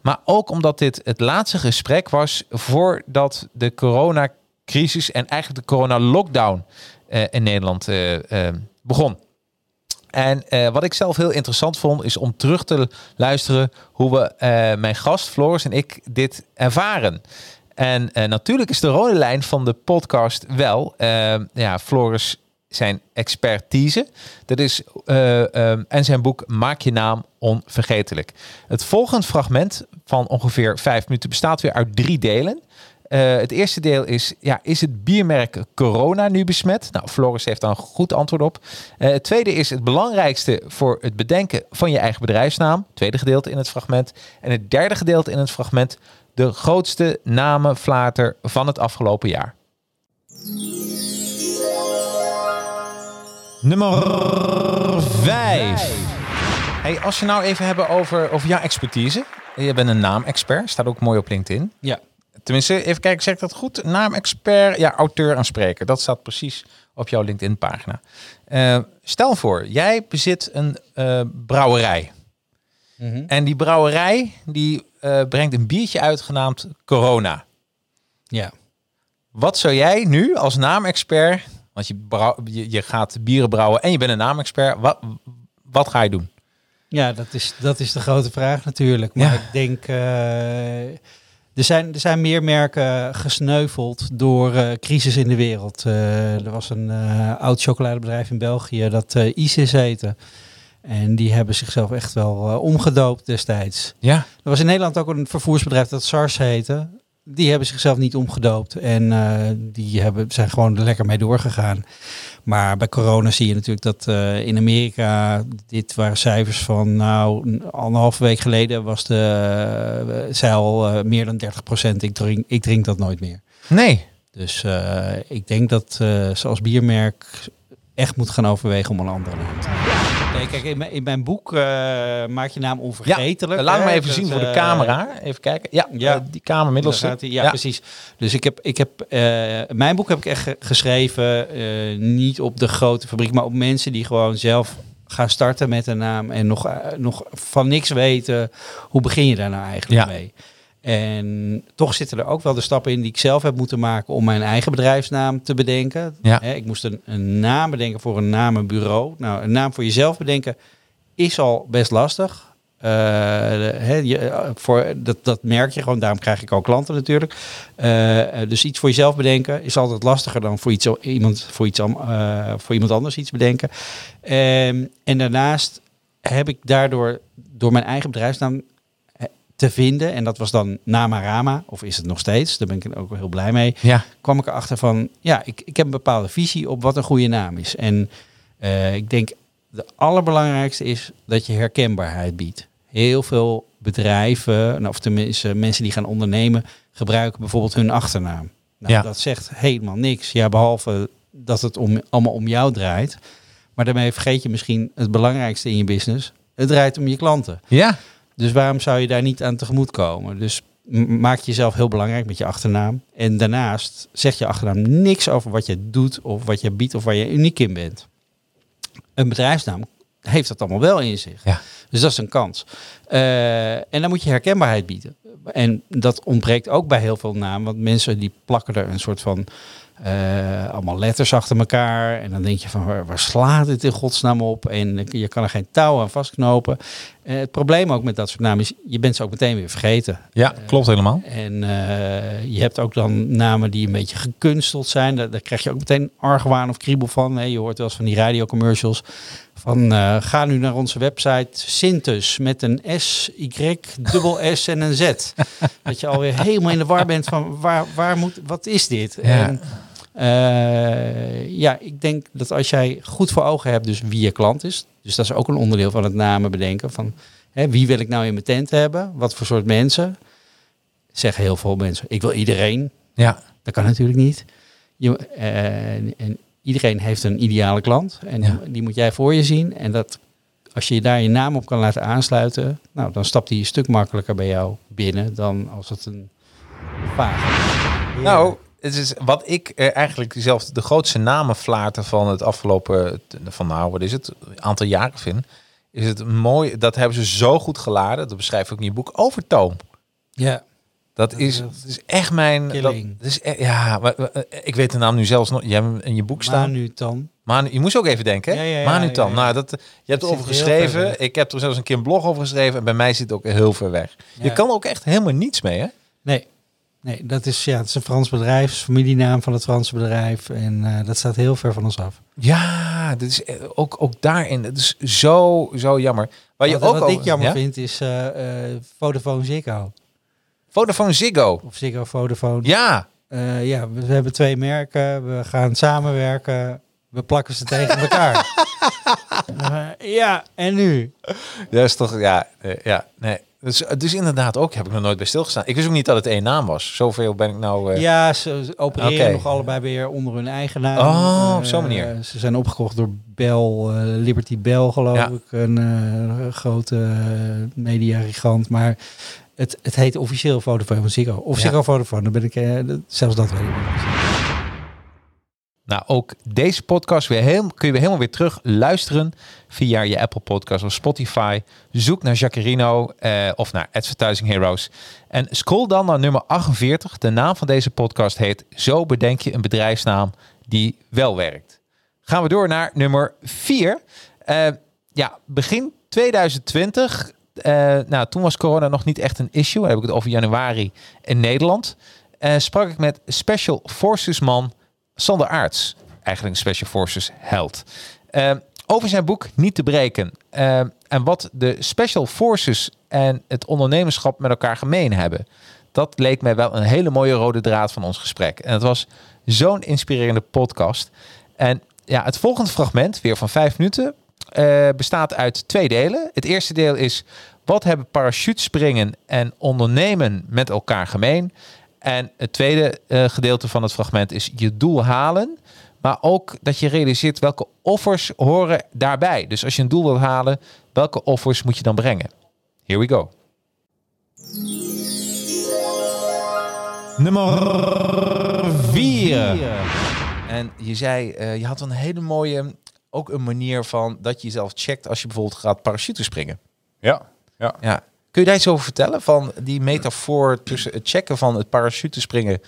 maar ook omdat dit het laatste gesprek was voordat de coronacrisis en eigenlijk de corona-lockdown eh, in Nederland eh, eh, begon. En wat ik zelf heel interessant vond, is om terug te luisteren hoe we, mijn gast Floris en ik, dit ervaren. En natuurlijk is de rode lijn van de podcast wel, ja, Floris zijn expertise. Dat is, en zijn boek Maak je naam onvergetelijk. Het volgende fragment van ongeveer vijf minuten bestaat weer uit drie delen. Eh, het eerste deel is, ja, is het biermerk Corona nu besmet? Nou, Floris heeft daar een goed antwoord op. Eh, het tweede is het belangrijkste voor het bedenken van je eigen bedrijfsnaam. Tweede gedeelte in het fragment. En het derde gedeelte in het fragment, de grootste namenflater van het afgelopen jaar. Nummer 5. Hey, als je nou even hebben over, over jouw expertise. Je bent een naamexpert, staat ook mooi op LinkedIn. Ja. Tenminste, even kijken, zeg ik dat goed? Naamexpert, ja, auteur en spreker. Dat staat precies op jouw LinkedIn-pagina. Eh, stel voor, jij bezit een eh, brouwerij. Mhm. En die brouwerij, die eh, brengt een biertje uit genaamd Corona. Ja. Wat zou jij nu als naamexpert, want je, brouw, je, je gaat bieren brouwen en je bent een naamexpert, wat, wat ga je doen? Ja, dat is, dat is de grote vraag natuurlijk. Maar Ja. ik denk, eh, er, zijn, er zijn meer merken gesneuveld door eh, crisis in de wereld. Eh, er was een oud chocoladebedrijf in België dat ISIS heette. En die hebben zichzelf echt wel omgedoopt destijds. Ja, Er was in Nederland ook een vervoersbedrijf dat SARS heette. Die hebben zichzelf niet omgedoopt en eh, die hebben, zijn gewoon er lekker mee doorgegaan. Maar bij corona zie je natuurlijk dat eh, in Amerika, dit waren cijfers van, nou, een anderhalve week geleden was de uh, eh, meer dan 30 procent. Ik drink, ik drink dat nooit meer. nee. Dus ik denk dat eh zoals biermerk echt moet gaan overwegen om een andere naam te. Nee, kijk, in mijn, in mijn boek eh, maak je naam onvergetelijk. Ja, laat hè. me even zien voor de eh, camera. Even kijken. Ja, ja. eh, die camera middelste. hij. Ja, precies. Dus ik heb, ik heb mijn boek heb ik echt ge- geschreven, niet op de grote fabriek, maar op mensen die gewoon zelf gaan starten met een naam en nog, nog van niks weten. Hoe begin je daar nou eigenlijk Ja. mee? En toch zitten er ook wel de stappen in die ik zelf heb moeten maken om mijn eigen bedrijfsnaam te bedenken. Ja. Ik moest een, een naam bedenken voor een namenbureau. Nou, een naam voor jezelf bedenken is al best lastig. Eh, je, eh, voor, dat, dat merk je gewoon, daarom krijg ik ook klanten natuurlijk. Eh, dus iets voor jezelf bedenken is altijd lastiger dan voor, iets, iemand, voor, iets, voor iemand anders iets bedenken. Ehm, en daarnaast heb ik daardoor door mijn eigen bedrijfsnaam te vinden, en dat was dan Namarama, of is het nog steeds, daar ben ik ook wel heel blij mee, Ja, kwam ik erachter van, ja, ik, ik heb een bepaalde visie op wat een goede naam is. En eh, ik denk, de allerbelangrijkste is dat je herkenbaarheid biedt. Heel veel bedrijven, nou, of tenminste mensen die gaan ondernemen, gebruiken bijvoorbeeld hun achternaam. Nou, Ja. Dat zegt helemaal niks, ja, behalve dat het om, allemaal om jou draait. Maar daarmee vergeet je misschien het belangrijkste in je business. Het draait om je klanten. ja. Dus waarom zou je daar niet aan tegemoet komen? Dus maak jezelf heel belangrijk met je achternaam. En daarnaast zegt je achternaam niks over wat je doet of wat je biedt of waar je uniek in bent. Een bedrijfsnaam heeft dat allemaal wel in zich. Ja. Dus dat is een kans. Eh, en dan moet je herkenbaarheid bieden. En dat ontbreekt ook bij heel veel namen. Want mensen die plakken er een soort van eh, allemaal letters achter elkaar. En dan denk je van waar, waar slaat het in godsnaam op? En je kan er geen touw aan vastknopen. Eh, het probleem ook met dat soort namen is, je bent ze ook meteen weer vergeten. ja klopt helemaal. En eh, je hebt ook dan namen die een beetje gekunsteld zijn. Daar, daar krijg je ook meteen argwaan of kriebel van. Hè. Je hoort wel eens van die radiocommercials. Van eh, ga nu naar onze website Sintus met een S, Y, dubbel S en een Z. (laughs) dat je alweer helemaal in de war bent van waar, waar moet, wat is dit? Ja. En, eh, ja, ik denk dat als jij goed voor ogen hebt dus wie je klant is. Dus dat is ook een onderdeel van het namen bedenken. Van hè, wie wil ik nou in mijn tent hebben? Wat voor soort mensen? Zeggen heel veel mensen. Ik wil iedereen. Ja, Dat kan natuurlijk niet. Je, eh, en iedereen heeft een ideale klant. En Ja. die moet jij voor je zien. En dat, als je daar je naam op kan laten aansluiten, nou, dan stapt die een stuk makkelijker bij jou binnen dan als het een vaag. Nou, het is wat ik eh, eigenlijk zelf de grootste namenflater van het afgelopen, van nou, wat is het, aantal jaren vind, is het mooi, dat hebben ze zo goed geladen, dat beschrijf ik ook in je boek, Overtoom. Ja. Dat is, dat is echt mijn, dat, Killing. dat is e- ja, maar, eh, ik weet de naam nu zelfs nog, je hebt hem in je boek staan. nu dan. Manu, je moest ook even denken, hè? Ja, ja, ja, ja. Nou, dat, je hebt Het erover zit heel ver geschreven. Ik heb er zelfs een keer een blog over geschreven. En bij mij zit het ook heel ver weg. Je kan ook echt helemaal niets mee, hè? Nee. Nee, dat is, ja, het is een Frans bedrijf, is familienaam van het Franse bedrijf. En eh, dat staat heel ver van ons af. Ja, dit is eh, ook, ook daarin. Het is zo, zo jammer. Waar je wat ook wat ik jammer ja? vind is eh Vodafone Ziggo. Vodafone Ziggo. Of Ziggo, Vodafone. Ja, ja, we, we hebben twee merken. We gaan samenwerken. We plakken ze tegen (laughs) elkaar. Ja, en nu? dat is toch, ja, ja, nee. Dus, dus inderdaad ook, heb ik nog nooit bij stilgestaan. Ik wist ook niet dat het één naam was. Zoveel ben ik nou... eh, Ja, ze opereren nog allebei weer onder hun eigen naam. Oh, op Eh, zo'n manier. Ze zijn opgekocht door Bell, eh, Liberty Bell geloof Ja. ik. Een grote mediagigant. Maar het, het heet officieel Vodafone van Ziggo. Of Ja. Ziggo Vodafone, dan ben ik... zelfs dat weet ik niet. Nou, ook deze podcast weer kun je weer helemaal weer terug luisteren via je Apple Podcast of Spotify. Zoek naar Jacarino eh, of naar Advertising Heroes. En scroll dan naar nummer 48. De naam van deze podcast heet Zo bedenk je een bedrijfsnaam die wel werkt. Gaan we door naar nummer 4. ja, begin 2020. eh, nou, toen was corona nog niet echt een issue. Dan heb ik het over januari in Nederland. Eh, sprak ik met Special Forces man Sander Aarts, eigenlijk een Special Forces held. Eh, over zijn boek Niet te breken. Eh, en wat de Special Forces en het ondernemerschap met elkaar gemeen hebben. Dat leek mij wel een hele mooie rode draad van ons gesprek. En het was zo'n inspirerende podcast. En ja, het volgende fragment, weer van vijf minuten, eh, bestaat uit twee delen. Het eerste deel is, wat hebben parachutespringen en ondernemen met elkaar gemeen? En het tweede eh, gedeelte van het fragment is je doel halen. Maar ook dat je realiseert welke offers horen daarbij. Dus als je een doel wilt halen, welke offers moet je dan brengen? Here we go. Nummer 4. En je zei, eh, je had een hele mooie, ook een manier van dat je jezelf checkt als je bijvoorbeeld gaat parachute springen. Ja, ja. Ja. Kun je daar iets over vertellen? Van die metafoor tussen het checken van het parachute springen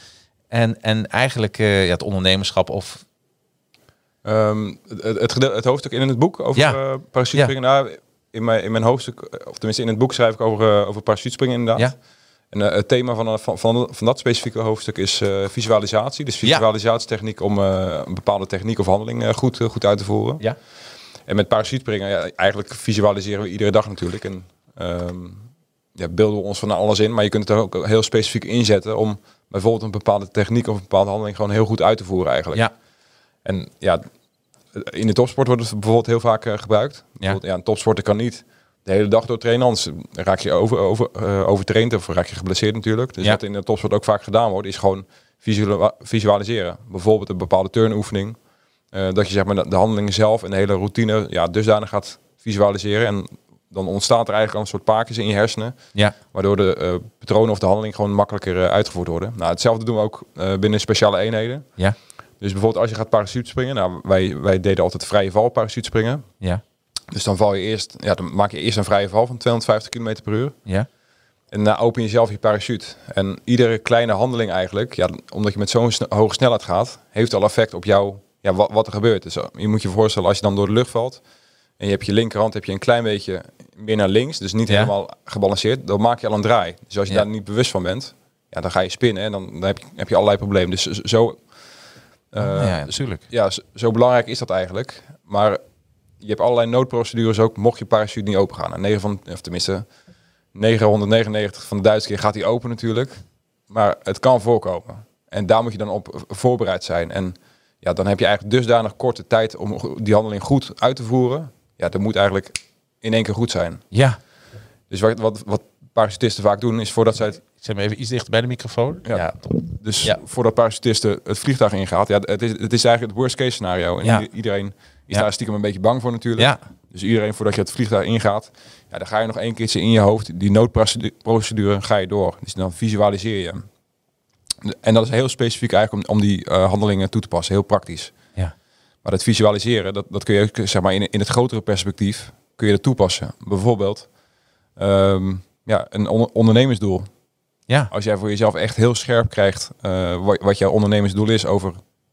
en, en eigenlijk eh, ja, het ondernemerschap of... Ehm, het, het, hoofdstuk in het boek over Ja. eh parachutespringen. Nou, in, mijn, in mijn hoofdstuk, eh, of tenminste in het boek schrijf ik over, eh, over parachutespringen inderdaad. Ja. En het thema van, van, van, van dat specifieke hoofdstuk is visualisatie. Dus visualisatietechniek om een bepaalde techniek of handeling goed, goed uit te voeren. Ja. En met parachutespringen, ja, eigenlijk visualiseren we iedere dag natuurlijk. En ehm, ja, beelden we ons van alles in. Maar je kunt het er ook heel specifiek inzetten om bijvoorbeeld een bepaalde techniek of een bepaalde handeling gewoon heel goed uit te voeren eigenlijk. Ja. En ja, in de topsport wordt het bijvoorbeeld heel vaak eh, gebruikt. Bijvoorbeeld, Ja. een topsporter kan niet de hele dag door trainen, anders raak je over, over, eh, overtraind of raak je geblesseerd natuurlijk. Dus Ja. wat in de topsport ook vaak gedaan wordt, is gewoon visual- visualiseren. Bijvoorbeeld een bepaalde turnoefening. eh dat je zeg maar de, de handelingen zelf en de hele routine ja, dusdanig gaat visualiseren. En dan ontstaat er eigenlijk al een soort paakjes in je hersenen. Ja. Waardoor de eh, patronen of de handeling gewoon makkelijker eh, uitgevoerd worden. Nou, hetzelfde doen we ook eh, binnen speciale eenheden. Ja. Dus bijvoorbeeld als je gaat parachutespringen. Nou, wij, wij deden altijd vrije val parachutespringen. Ja. Dus dan val je eerst, ja, dan maak je eerst een vrije val van 250 km per uur. Ja. En dan open je zelf je parachute. En iedere kleine handeling eigenlijk, ja, omdat je met zo'n sne- hoge snelheid gaat, heeft al effect op jou, ja, wat, wat er gebeurt. Dus je moet je voorstellen, als je dan door de lucht valt en je hebt je linkerhand heb je een klein beetje meer naar links, dus niet Ja. helemaal gebalanceerd, dan maak je al een draai. Dus als je Ja. daar niet bewust van bent, ja, dan ga je spinnen en dan, dan heb, je, heb je allerlei problemen. Dus zo- zo, eh, ja, natuurlijk. zo, zo belangrijk is dat eigenlijk. Maar je hebt allerlei noodprocedures ook, mocht je parachute niet open gaan. En 9 van, of tenminste 999 van de duizend keer gaat die open natuurlijk. Maar het kan voorkomen. En daar moet je dan op voorbereid zijn. En ja, dan heb je eigenlijk dusdanig korte tijd om die handeling goed uit te voeren. Ja, dat moet eigenlijk in één keer goed zijn. Ja. Dus wat, wat, wat parachutisten vaak doen, is voordat zij het Zet me even iets dichter bij de microfoon. Ja. Dus Ja. voordat parachutisten het vliegtuig ingaat, ja, het is, het is eigenlijk het worst case scenario. En Ja. iedereen is daar stiekem een beetje bang voor natuurlijk. Ja. Dus iedereen voordat je het vliegtuig ingaat, ja, dan ga je nog één keertje in je hoofd, die noodprocedure ga je door. Dus dan visualiseer je hem. En dat is heel specifiek eigenlijk om, om die eh, handelingen toe te passen, heel praktisch. Ja. Maar dat visualiseren, dat, dat kun je ook, zeg maar in, in het grotere perspectief, kun je dat toepassen. Bijvoorbeeld ehm, ja, een on- ondernemersdoel. Ja. Als jij voor jezelf echt heel scherp krijgt eh, wat, wat jouw ondernemersdoel is over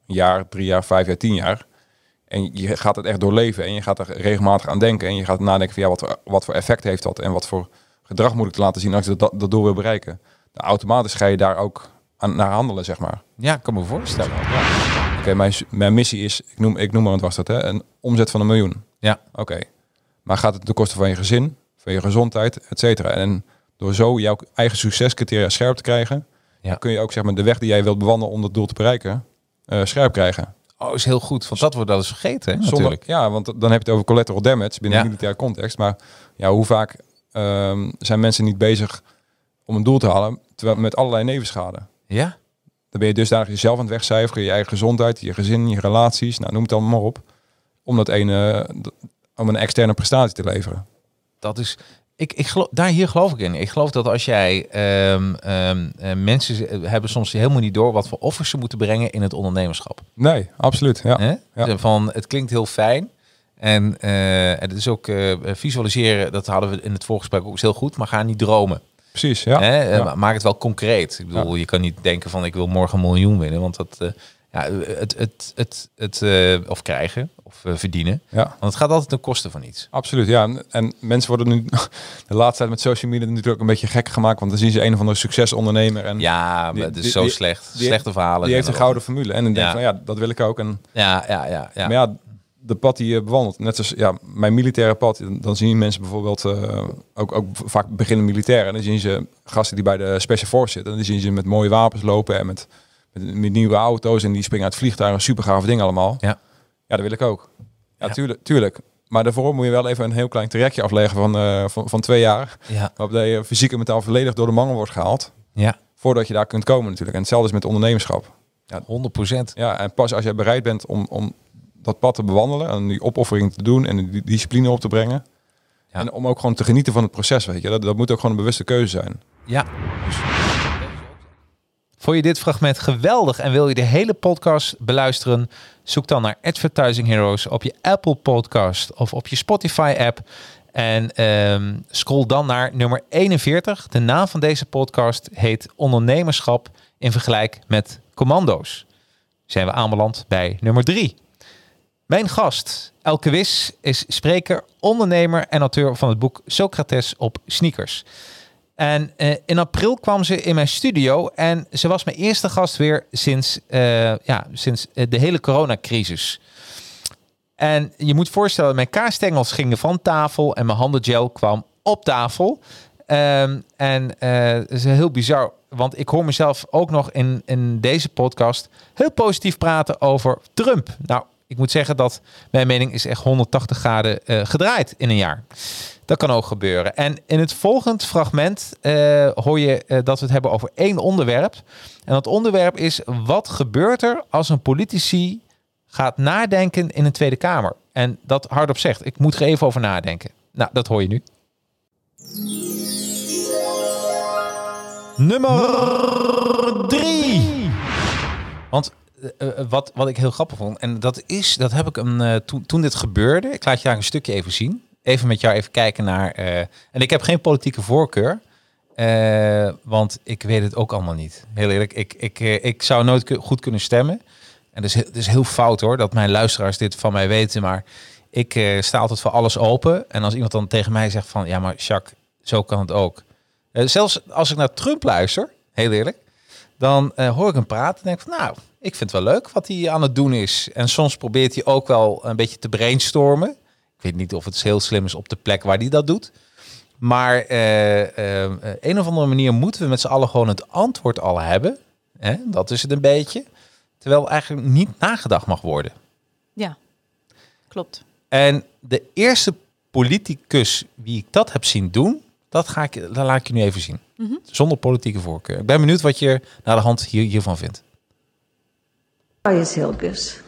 een jaar, drie jaar, vijf jaar, tien jaar. En je gaat het echt doorleven en je gaat er regelmatig aan denken. En je gaat nadenken van ja, wat, voor- wat voor effect heeft dat? En wat voor gedrag moet ik laten zien als ik dat, dat doel wil bereiken? Nou, automatisch ga je daar ook aan, naar handelen, zeg maar. Ja, ik kan me voorstellen. Mijn, mijn missie is, ik noem, ik noem maar wat was dat, hè? een omzet van een miljoen. Ja. Oké, maar gaat het ten koste van je gezin, van je gezondheid, et cetera? En Door zo jouw eigen succescriteria scherp te krijgen, Ja. kun je ook zeg maar, de weg die jij wilt bewandelen om dat doel te bereiken, eh, scherp krijgen. Oh, is heel goed. Want dat wordt wel eens vergeten, hè, Zonder, natuurlijk. ja, want dan heb je het over collateral damage binnen Ja. een militaire context. Maar ja, hoe vaak ehm, zijn mensen niet bezig om een doel te halen, terwijl met allerlei nevenschade? Ja? Dan ben je dusdanig jezelf aan het wegcijferen, je eigen gezondheid, je gezin, je relaties, nou noem het allemaal maar op. Om dat ene, d- om een externe prestatie te leveren. Dat is... Ik, ik geloof, daar hier geloof ik in. Ik geloof dat als jij... ehm, ehm, eh, mensen z- hebben soms helemaal niet door wat voor offers ze moeten brengen in het ondernemerschap. Nee, absoluut. Ja. Ja. Van, het klinkt heel fijn. En eh, het is ook eh, visualiseren, dat hadden we in het voorgesprek ook heel goed, maar ga niet dromen. Precies, ja. Hè? Eh, Ja. Maak het wel concreet. Ik bedoel, je kan niet denken van ik wil morgen een miljoen winnen, want dat, eh, ja, het, het, het, het, eh, of krijgen of verdienen. Ja. Want het gaat altijd ten koste van iets. Absoluut, ja. En- En mensen worden nu (laughs) de laatste tijd met social media natuurlijk ook een beetje gek gemaakt. Want dan zien ze een of andere succesondernemer. En Ja, die- het is die- zo die- slecht. Slechte verhalen. die heeft een gouden formule. En dan denk je van ja, dat wil ik ook. En, Ja, ja, ja. ja. Maar ja, de pad die je bewandelt. Net zoals ja, mijn militaire pad. Dan zien mensen bijvoorbeeld eh, ook, ook vaak beginnende militairen. En dan zien ze gasten die bij de Special Force zitten. En dan zien ze met mooie wapens lopen en met, met, met nieuwe auto's. En die springen uit vliegtuigen. Super gave dingen allemaal. Ja. Ja, dat wil ik ook. Ja, Ja. Tuurlijk, tuurlijk. Maar daarvoor moet je wel even een heel klein trajectje afleggen van, eh, van, van twee jaar. ja. Waarbij je fysiek en mentaal volledig door de mangel wordt gehaald. ja. Voordat je daar kunt komen natuurlijk. En hetzelfde is met ondernemerschap. 100 procent. Ja, en pas als jij bereid bent om, om dat pad te bewandelen en die opoffering te doen en die discipline op te brengen. Ja. En om ook gewoon te genieten van het proces, weet je. Dat, dat moet ook gewoon een bewuste keuze zijn. Ja. Vond je dit fragment geweldig en wil je de hele podcast beluisteren? Zoek dan naar Advertising Heroes op je Apple Podcast of op je Spotify app. En ehm, scroll dan naar nummer 41. De naam van deze podcast heet Ondernemerschap in vergelijk met commando's. Zijn we aanbeland bij nummer 3. Mijn gast, Elke Wis, is spreker, ondernemer en auteur van het boek Socrates op sneakers. En eh, in april kwam ze in mijn studio en ze was mijn eerste gast weer sinds, eh, ja, sinds eh, de hele coronacrisis. En je moet voorstellen, mijn kaasstengels gingen van tafel en mijn handengel kwam op tafel. Ehm, en het is heel bizar, want ik hoor mezelf ook nog in, in deze podcast heel positief praten over Trump. Nou, ik moet zeggen dat mijn mening is echt 180 graden eh, gedraaid in een jaar. Dat kan ook gebeuren. En in het volgende fragment eh, hoor je eh, dat we het hebben over één onderwerp. En dat onderwerp is: wat gebeurt er als een politici gaat nadenken in een Tweede Kamer? En dat hardop zegt: ik moet er even over nadenken. Nou, dat hoor je nu. Nummer drie. Want eh, eh, wat, wat ik heel grappig vond, en dat is, dat heb ik hem eh, toen, toen dit gebeurde. Ik laat je daar een stukje even zien. Even met jou even kijken naar. en ik heb geen politieke voorkeur. want ik weet het ook allemaal niet. Heel eerlijk, ik, ik, ik zou nooit goed kunnen stemmen. En is, het is heel fout hoor, dat mijn luisteraars dit van mij weten. Maar ik sta altijd voor alles open. En als iemand dan tegen mij zegt van, ja maar Jacques, zo kan het ook. Zelfs als ik naar Trump luister, heel eerlijk, dan eh, hoor ik hem praten en denk van, nou, ik vind het wel leuk wat hij aan het doen is. En soms probeert hij ook wel een beetje te brainstormen. Ik weet niet of het heel slim is op de plek waar hij dat doet. Maar eh, eh, een of andere manier moeten we met z'n allen gewoon het antwoord al hebben. Hè? Dat is het een beetje. Terwijl eigenlijk niet nagedacht mag worden. Ja, klopt. En de eerste politicus wie ik dat heb zien doen, dat, ga ik, dat laat ik je nu even zien. Mhm. Zonder politieke voorkeur. Ik ben benieuwd wat je naar de hand hier, hiervan vindt. Arjes Hilkes.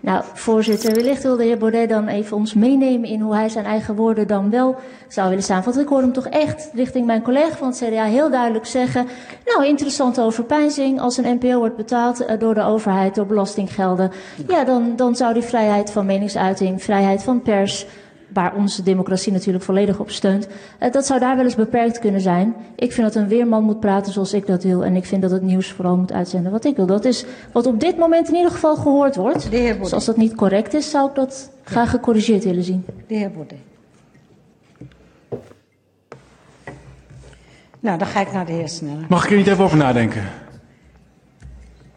Nou, voorzitter, wellicht wil de heer Baudet dan even ons meenemen in hoe hij zijn eigen woorden dan wel zou willen samenvatten. Ik hoorde hem toch echt richting mijn collega van het CDA heel duidelijk zeggen. Nou, interessante overpeinzing. Als een NPO wordt betaald eh, door de overheid, door belastinggelden. Ja, dan, dan zou die vrijheid van meningsuiting, vrijheid van pers, waar onze democratie natuurlijk volledig op steunt, eh, dat zou daar wel eens beperkt kunnen zijn. Ik vind dat een weerman moet praten zoals ik dat wil. En ik vind dat het nieuws vooral moet uitzenden wat ik wil. Dat is wat op dit moment in ieder geval gehoord wordt. Dus als dat niet correct is, zou ik dat graag gecorrigeerd willen zien. De heer Baudet. Nou, dan ga ik naar de heer Sneller. Mag ik er niet even over nadenken?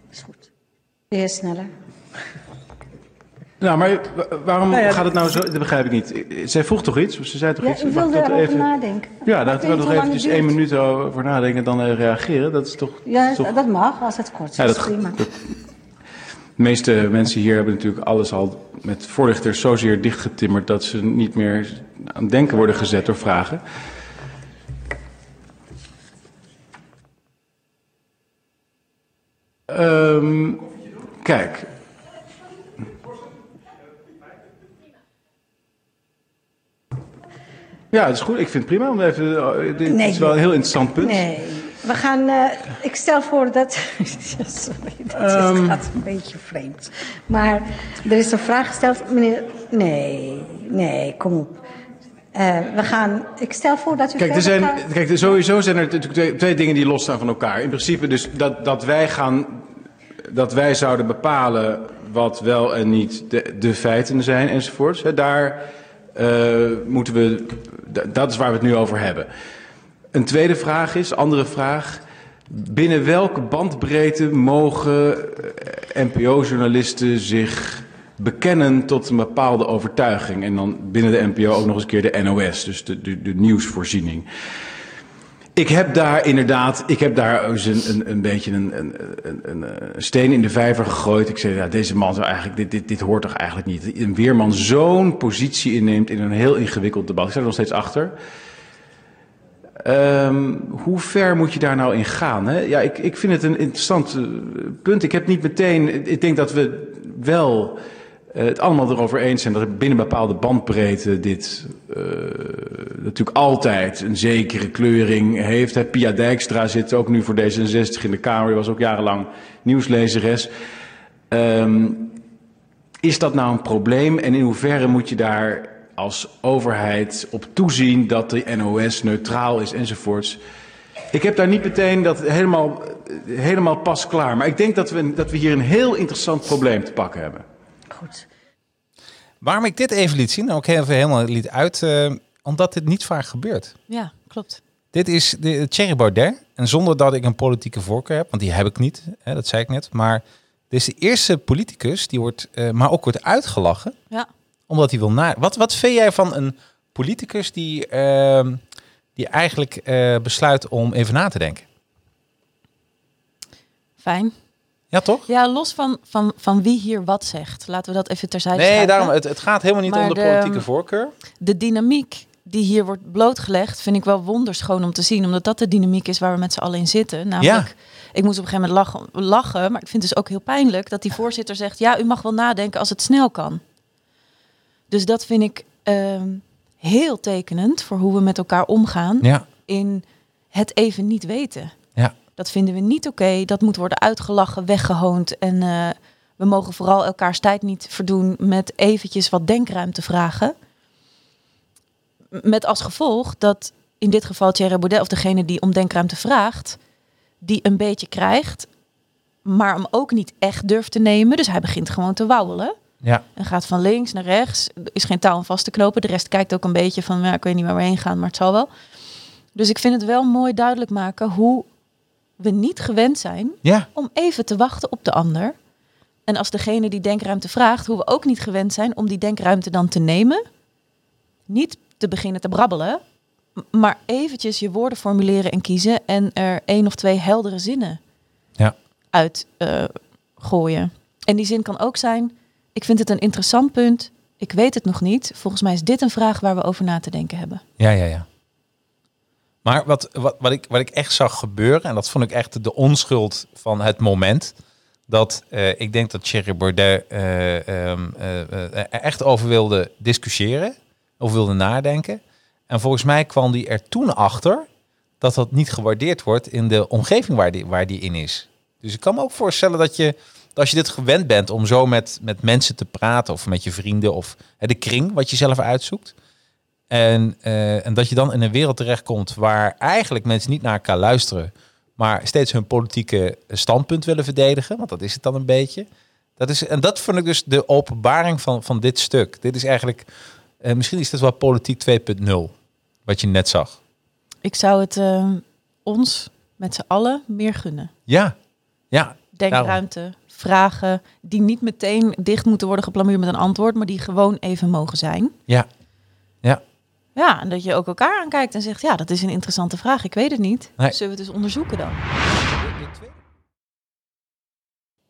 Is goed. De heer Sneller. Nou, maar wa- waarom Nou ja, gaat het nou zo? Dat begrijp ik niet. Zij vroeg toch iets? Of ze zei toch Ja, iets? wilde ik dat erover even... nadenken. Ja, daar we nog eventjes het één minuut over nadenken en dan reageren. Dat is toch... Ja, toch... dat mag als het kort is. Ja, dat- prima. De meeste mensen hier hebben natuurlijk alles al met voorlichters zozeer dichtgetimmerd dat ze niet meer aan het denken worden gezet door vragen. Ehm, kijk. Ja, het is goed. Ik vind het prima. Om even, dit Nee. is wel een heel interessant punt. Nee, we gaan. eh, ik stel voor dat. (laughs) Sorry, dat Ehm. gaat een beetje vreemd. Maar er is een vraag gesteld, meneer. Nee, nee, kom op. Eh, we gaan. Ik stel voor dat u. Kijk, er zijn, gaat. kijk, sowieso zijn er natuurlijk twee, twee dingen die losstaan van elkaar. In principe dus dat, dat wij gaan, dat wij zouden bepalen wat wel en niet de, de feiten zijn enzovoorts. Hè, daar moeten we, dat is waar we het nu over hebben. Een tweede vraag is, andere vraag. Binnen welke bandbreedte mogen eh, NPO-journalisten zich bekennen tot een bepaalde overtuiging? En dan binnen de NPO ook nog eens een keer de NOS, dus de, de nieuwsvoorziening. Ik heb daar inderdaad, ik heb daar eens een, een, een beetje een, een, een, een, een steen in de vijver gegooid. Ik zei, ja, deze man zou eigenlijk, dit, dit, dit hoort toch eigenlijk niet. Een weerman zo'n positie inneemt in een heel ingewikkeld debat. Ik sta er nog steeds achter. Ehm, hoe ver moet je daar nou in gaan? Hè? Ja, ik, ik vind het een interessant eh, punt. Ik heb niet meteen. Ik denk dat we wel het allemaal erover eens zijn dat binnen bepaalde bandbreedte dit eh, natuurlijk altijd een zekere kleuring heeft. Hè. Pia Dijkstra zit ook nu voor D66 in de Kamer. Die was ook jarenlang nieuwslezeres. Ehm, is dat nou een probleem en in hoeverre moet je daar als overheid op toezien dat de NOS neutraal is enzovoorts? Ik heb daar niet meteen dat helemaal, helemaal pas klaar. Maar ik denk dat we, dat we hier een heel interessant probleem te pakken hebben. Goed. Waarom ik dit even liet zien, ook even helemaal liet uit, eh, omdat dit niet vaak gebeurt. Ja, klopt. Dit is de Thierry Baudet. En zonder dat ik een politieke voorkeur heb, want die heb ik niet, hè, dat zei ik net. Maar dit is de eerste politicus die wordt, eh, maar ook wordt uitgelachen, Ja. omdat hij wil na. Wat, wat vind jij van een politicus die, ehm, die eigenlijk eh, besluit om even na te denken? Fijn. Ja, toch? Ja, los van, van, van wie hier wat zegt. Laten we dat even terzijde Nee, schuiven. daarom, het, het gaat helemaal niet Maar om de de- politieke voorkeur. De dynamiek die hier wordt blootgelegd, vind ik wel wonderschoon om te zien. Omdat dat de dynamiek is waar we met z'n allen in zitten. Namelijk, ik moest op een gegeven moment lachen, lachen, maar ik vind het dus ook heel pijnlijk dat die voorzitter zegt: Ja, u mag wel nadenken als het snel kan. Dus dat vind ik ehm, heel tekenend voor hoe we met elkaar omgaan Ja. in het even niet weten. Dat vinden we niet oké. Dat moet worden uitgelachen, weggehoond. En eh, we mogen vooral elkaars tijd niet verdoen met eventjes wat denkruimte vragen. Met als gevolg dat in dit geval Thierry Baudet, of degene die om denkruimte vraagt, die een beetje krijgt, maar hem ook niet echt durft te nemen. Dus hij begint gewoon te wauwelen. Ja. En gaat van links naar rechts. Er is geen touw om vast te knopen. De rest kijkt ook een beetje van, ja, ik weet niet waar we heen gaan, maar het zal wel. Dus ik vind het wel mooi duidelijk maken hoe we niet gewend zijn Ja. om even te wachten op de ander. En als degene die denkruimte vraagt, hoe we ook niet gewend zijn om die denkruimte dan te nemen. Niet te beginnen te brabbelen, maar eventjes je woorden formuleren en kiezen en er één of twee heldere zinnen Ja. uit eh, gooien. En die zin kan ook zijn, ik vind het een interessant punt, ik weet het nog niet. Volgens mij is dit een vraag waar we over na te denken hebben. Ja, ja, ja. Maar wat, wat, wat, ik, wat ik echt zag gebeuren, en dat vond ik echt de onschuld van het moment, dat eh, ik denk dat Thierry Baudet er echt over wilde discussiëren, over wilde nadenken. En volgens mij kwam die er toen achter dat dat niet gewaardeerd wordt in de omgeving waar die, waar die in is. Dus ik kan me ook voorstellen dat je, als je dit gewend bent om zo met, met mensen te praten, of met je vrienden, of hè, de kring wat je zelf uitzoekt, en, eh, en dat je dan in een wereld terechtkomt waar eigenlijk mensen niet naar elkaar luisteren, maar steeds hun politieke standpunt willen verdedigen, want dat is het dan een beetje. Dat is, en dat vond ik dus de openbaring van, van dit stuk. Dit is eigenlijk, eh, misschien is dit wel politiek 2.0, wat je net zag. Ik zou het eh, ons met z'n allen meer gunnen. Ja, ja, denkruimte, vragen die niet meteen dicht moeten worden geplamuurd met een antwoord, maar die gewoon even mogen zijn. Ja. Ja. En dat je ook elkaar aankijkt en zegt, ja, dat is een interessante vraag, ik weet het niet. Nee. Zullen we het eens onderzoeken dan?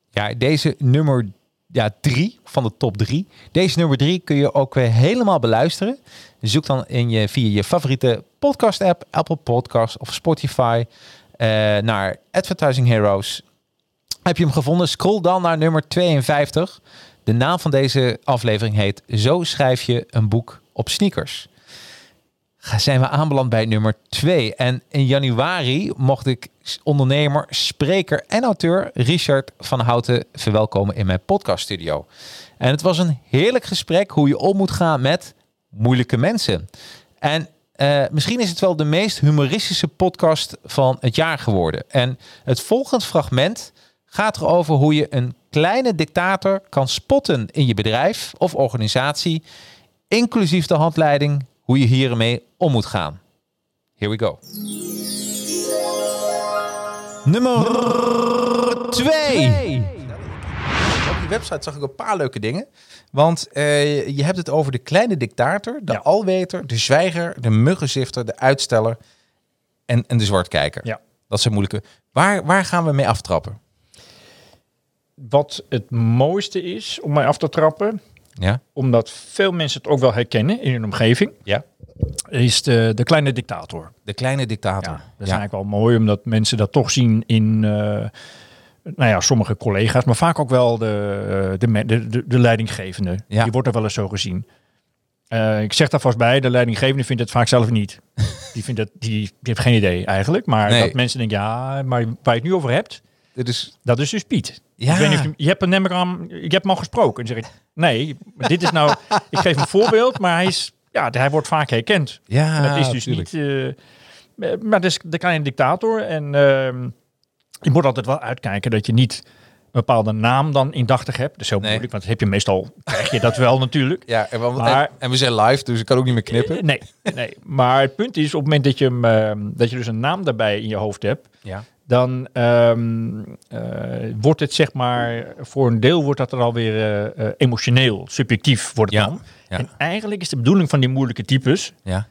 Ja, deze nummer ja, drie van de top drie. Deze nummer drie kun je ook weer helemaal beluisteren. Zoek dan in je, via je favoriete podcast app, Apple Podcast of Spotify, eh, naar Advertising Heroes. Heb je hem gevonden? Scroll dan naar nummer 52. De naam van deze aflevering heet Zo schrijf je een boek op sneakers. Zijn we aanbeland bij nummer 2. En in januari mocht ik ondernemer, spreker en auteur Richard van Houten verwelkomen in mijn podcaststudio. En het was een heerlijk gesprek hoe je om moet gaan met moeilijke mensen. En eh, misschien is het wel de meest humoristische podcast van het jaar geworden. En het volgende fragment gaat erover hoe je een kleine dictator kan spotten in je bedrijf of organisatie, inclusief de handleiding hoe je hiermee om moet gaan. Here we go. Nummer 2. Op je website zag ik een paar leuke dingen. Want eh, je hebt het over de kleine dictator, de alweter, de zwijger, de muggenzifter, de uitsteller en, en de zwartkijker. Ja. Dat zijn moeilijke. Waar, waar gaan we mee aftrappen? Wat het mooiste is om mij af te trappen, Ja. omdat veel mensen het ook wel herkennen in hun omgeving, Ja. is de, de kleine dictator. De kleine dictator. Ja, dat is eigenlijk wel mooi, omdat mensen dat toch zien in eh, nou ja, sommige collega's, maar vaak ook wel de, eh, de, de, de, de leidinggevende. Ja. Die wordt er wel eens zo gezien. Eh, ik zeg daar vast bij, de leidinggevende vindt het vaak zelf niet. (laughs) Die, vindt het, die, die heeft geen idee eigenlijk. Maar Nee. dat mensen denken, ja, maar waar je het nu over hebt, Dit is, dat is dus Piet. Ja. Ik weet niet of je, je hebt hem namelijk aan, je hebt hem al gesproken. En zeg ik, nee, dit is nou, (laughs) ik geef een voorbeeld, maar hij is, ja, hij wordt vaak herkend. Ja, En dat is dus niet, eh, maar dat is de kleine dictator. En ehm, je moet altijd wel uitkijken dat je niet een bepaalde naam dan indachtig hebt. Dat is heel moeilijk, want heb je meestal, krijg je dat wel natuurlijk. (laughs) Ja, en, we- Maar- en, en we zijn live, dus ik kan ook niet meer knippen. Nee, nee, maar het punt is op het moment dat je, hem, ehm, dat je dus een naam daarbij in je hoofd hebt, Ja. Dan ehm, eh, wordt het zeg maar, voor een deel wordt dat er alweer eh, emotioneel, subjectief wordt het dan. ja. En eigenlijk is de bedoeling van die moeilijke types Ja.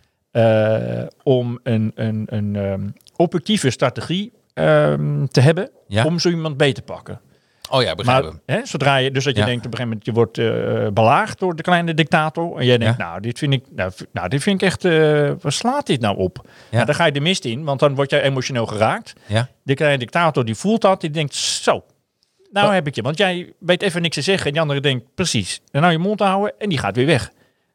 om een, een, een ehm, objectieve strategie ehm, te hebben om zo iemand beet te pakken. Oh ja, begrijp Maar hè, zodra je, dus dat je Ja. denkt op een gegeven moment, je wordt eh, belaagd door de kleine dictator. En jij denkt, Ja. nou, dit vind ik, nou, nou, dit vind ik echt, eh waar slaat dit nou op? Ja. dan ga je de mist in, want dan word jij emotioneel geraakt. Ja. De kleine dictator die voelt dat, die denkt, zo, nou Wat? heb ik je. Want jij weet even niks te zeggen en die andere denkt, precies. En nou je mond houden en die gaat weer weg.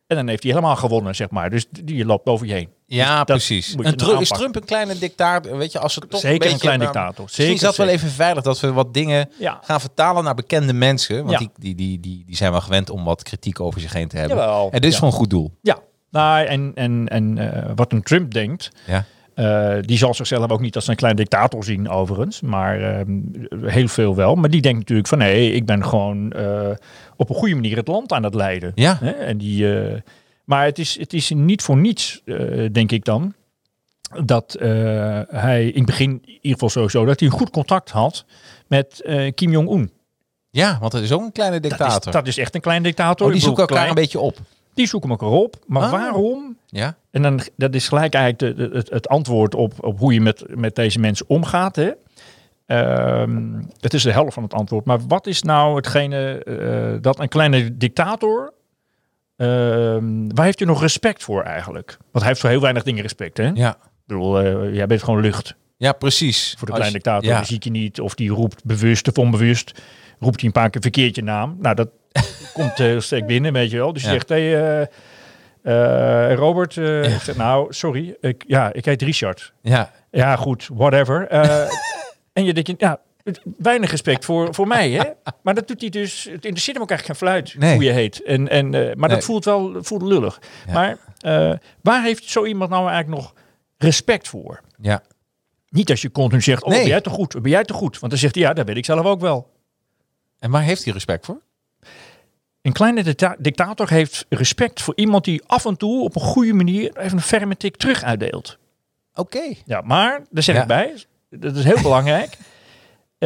En dan heeft hij helemaal gewonnen, zeg maar. Dus die loopt over je heen. Ja, Dus precies. moet je Een dan Tru- is. Trump een kleine dictator? Weet je, als ze toch Zeker een een beetje... klein naar- dictator. Misschien Zeker, is dat wel even veilig dat we wat dingen Ja. gaan vertalen naar bekende mensen. Want Ja. die, die, die, die, die zijn wel gewend om wat kritiek over zich heen te hebben. Jawel, en dit is ja. voor een goed doel. Ja, nou, en, en, en eh, wat een Trump denkt, Ja. eh, die zal zichzelf ook niet als een klein dictator zien overigens, maar ehm, heel veel wel. Maar die denkt natuurlijk van nee, ik ben gewoon eh, op een goede manier het land aan het leiden. Ja. Hè? En die, eh, maar het is, het is niet voor niets, eh, denk ik dan, dat eh, hij in het begin in ieder geval sowieso, dat hij een goed contact had met eh, Kim Jong-un. Ja, want het is ook een kleine Dat is, dictator. dat is echt een klein dictator. Oh, die zoeken elkaar klein- een beetje op. Die zoeken elkaar op. Maar Ah. waarom? Ja. En dan, dat is gelijk eigenlijk de, de- het, het antwoord op, op hoe je met, met deze mensen omgaat. Hè? Ehm, het is de helft van het antwoord. Maar wat is nou hetgene dat een kleine dictator... ehm, waar heeft u nog respect voor eigenlijk? Want hij heeft voor heel weinig dingen respect. Hè? Ja. Ik bedoel, eh, jij bent gewoon lucht. Ja, precies. Voor de kleine dictator, ja. die zie je niet. Of die roept bewust of onbewust. Roept hij een paar keer verkeerd je naam. Nou, dat (laughs) komt heel sterk binnen, weet je wel. Dus je Ja. zegt, hey, eh, eh, Robert, eh, ik zeg, nou, sorry. Ik, ja, ik heet Richard. Ja. Ja, goed, whatever. Eh, (laughs) en je denkt, ja, weinig respect voor, voor mij, hè? Maar dat doet hij dus, het interesseert hem ook eigenlijk geen fluit Nee. hoe je heet. En, en, eh, maar Nee. dat voelt wel voelt lullig. Ja. Maar eh, waar heeft zo iemand nou eigenlijk nog respect voor? Ja. Niet als je continu zegt, oh, Nee. ben jij te goed, ben jij te goed? Want dan zegt hij, ja, dat weet ik zelf ook wel. En waar heeft hij respect voor? Een kleine dicta- dictator heeft respect voor iemand die af en toe op een goede manier even een ferme tik terug uitdeelt. Oké. Ja, maar, daar zeg Ja. ik bij, dat is heel belangrijk. (laughs)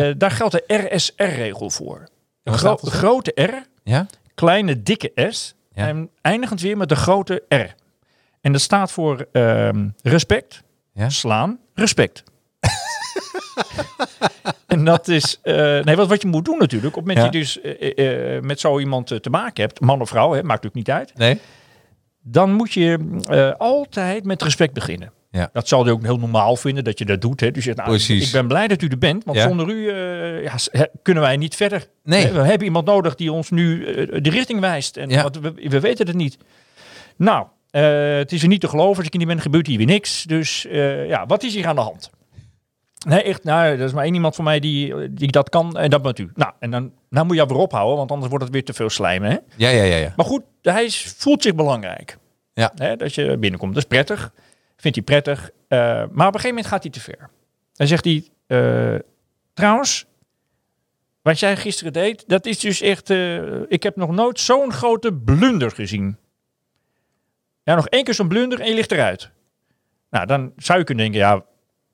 Eh, daar geldt de RSR-regel voor. Een gro- grote R, Ja? kleine dikke S Ja. en eindigend weer met de grote R. En dat staat voor ehm, respect, Ja? slaan, respect. (laughs) en dat is, eh, nee, wat, wat je moet doen natuurlijk, op het moment dat je dus eh, met zo iemand te maken hebt, man of vrouw, hè, maakt natuurlijk niet uit, Nee? dan moet je eh, altijd met respect beginnen. Ja. Dat zal hij ook heel normaal vinden dat je dat doet. Hè. Dus je zegt, nou, Precies. ik ben blij dat u er bent, want Ja. zonder u eh, ja, kunnen wij niet verder. Nee. We hebben iemand nodig die ons nu eh, de richting wijst. En Ja. want we, we weten het niet. Nou, eh, het is er niet te geloven. Als ik er niet ben, gebeurt hier weer niks. Dus ja, wat is hier aan de hand? Nee, echt, nou, er is maar één iemand van mij die, die dat kan en dat bent u. Nou, en dan nou moet je weer ophouden, want anders wordt het weer te veel slijmen. Hè? Ja, ja, ja. ja. Maar goed, hij is, voelt zich belangrijk. Ja. Hè, dat je binnenkomt. Dat is prettig. Vindt hij prettig. Eh, maar op een gegeven moment gaat hij te ver. Dan zegt hij, eh, trouwens, wat jij gisteren deed, dat is dus echt, eh, ik heb nog nooit zo'n grote blunder gezien. Ja, nog één keer zo'n blunder en je ligt eruit. Nou, dan zou je kunnen denken, ja,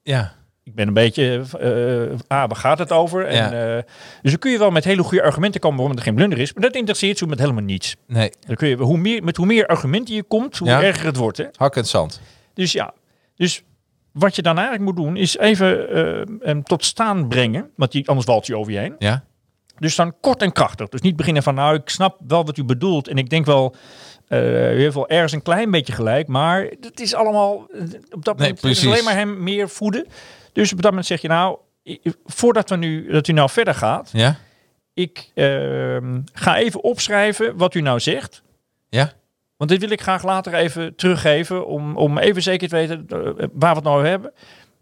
Ja. ik ben een beetje, eh ah, waar gaat het over? En, Ja. dus dan kun je wel met hele goede argumenten komen waarom er geen blunder is. Maar dat interesseert zo met helemaal niets. Nee. Dan kun je, hoe meer, met hoe meer argumenten je komt, hoe Ja. erger het wordt. Hè? Hak het zand. Dus ja, dus wat je dan eigenlijk moet doen, is even eh, hem tot staan brengen. Want die, anders valt hij over je heen. Ja? Dus dan kort en krachtig. Dus niet beginnen van, nou, ik snap wel wat u bedoelt. En ik denk wel, eh u heeft wel ergens een klein beetje gelijk. Maar het is allemaal, op dat Nee, moment is alleen maar hem meer voeden. Dus op dat moment zeg je, nou, voordat we nu, dat u nou verder gaat. Ja? Ik ehm, ga even opschrijven wat u nou zegt. Ja? Want dit wil ik graag later even teruggeven. Om, om even zeker te weten eh, waar we het nou over hebben.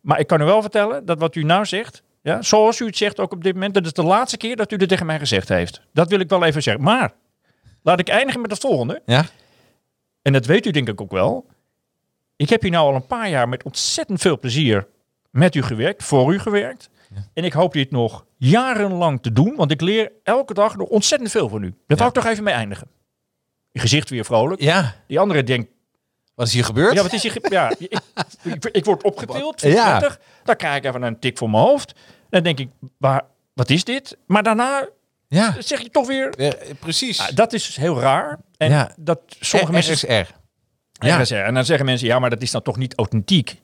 Maar ik kan u wel vertellen dat wat u nou zegt. Ja, zoals u het zegt ook op dit moment. Dat is de laatste keer dat u dit tegen mij gezegd heeft. Dat wil ik wel even zeggen. Maar laat ik eindigen met het volgende. Ja? En dat weet u denk ik ook wel. Ik heb hier nou al een paar jaar met ontzettend veel plezier met u gewerkt. Voor u gewerkt. En ik hoop dit nog jarenlang te doen. Want ik leer elke dag nog ontzettend veel van u. Daar wou ik toch even mee eindigen. Je gezicht weer vrolijk. Ja. Die andere denkt... Wat is hier gebeurd? Ja, wat is hier ja, ik, ik, ik word opgetild. Ja. Dan krijg ik even een tik voor mijn hoofd. Dan denk ik, waar, wat is dit? Maar daarna Ja. zeg je toch weer... Ja, precies. Dat is heel raar. En Ja. dat sommige mensen... RSR. Ja. RSR. En dan zeggen mensen, ja, maar dat is dan toch niet authentiek.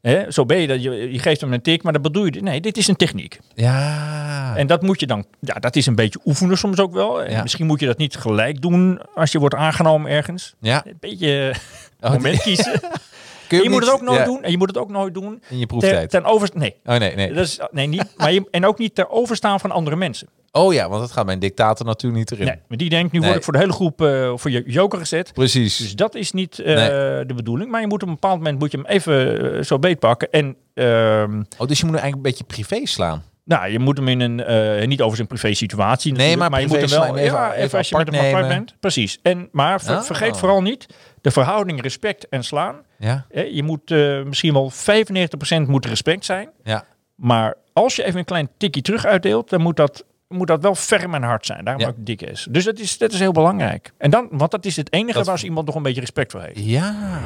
Hè? Zo ben je, dat je, je geeft hem een tik, maar dat bedoel je... Nee, dit is een techniek. Ja. En dat moet je dan... Ja, dat is een beetje oefenen soms ook wel. En Ja. Misschien moet je dat niet gelijk doen als je wordt aangenomen ergens. Ja. Een beetje Oh, moment kiezen. (laughs) Je moet het ook nooit ja, doen. En je moet het ook nooit doen. In je proeftijd. Ten, ten over, nee. Oh nee, nee. Dat is, nee, niet. (laughs) Maar je, en ook niet ter overstaan van andere mensen. Oh ja, want dat gaat mijn dictator natuurlijk niet erin. Nee, maar die denkt, nu Nee. word ik voor de hele groep eh, voor je joker gezet. Precies. Dus dat is niet eh, Nee. de bedoeling. Maar je moet op een bepaald moment moet je hem even eh, zo beetpakken. En ehm, Oh, dus je moet hem eigenlijk een beetje privé slaan. nou, je moet hem in een, niet over zijn privé situatie Nee, maar je moet hem wel, even- ja, even even als je met hem apart nemen. bent. Precies. En, maar ver- Ah. vergeet vooral niet de verhouding respect en slaan. Ja. Hè, Je moet eh, misschien wel 95% moet respect zijn. Ja. Maar als je even een klein tikje terug uitdeelt, dan moet dat, moet dat wel ferm en hard zijn. Daarom Ja. ook dik is. Dus dat is, dat is heel belangrijk. En dan, want dat is het enige Dat- waar iemand nog een beetje respect voor heeft. Ja.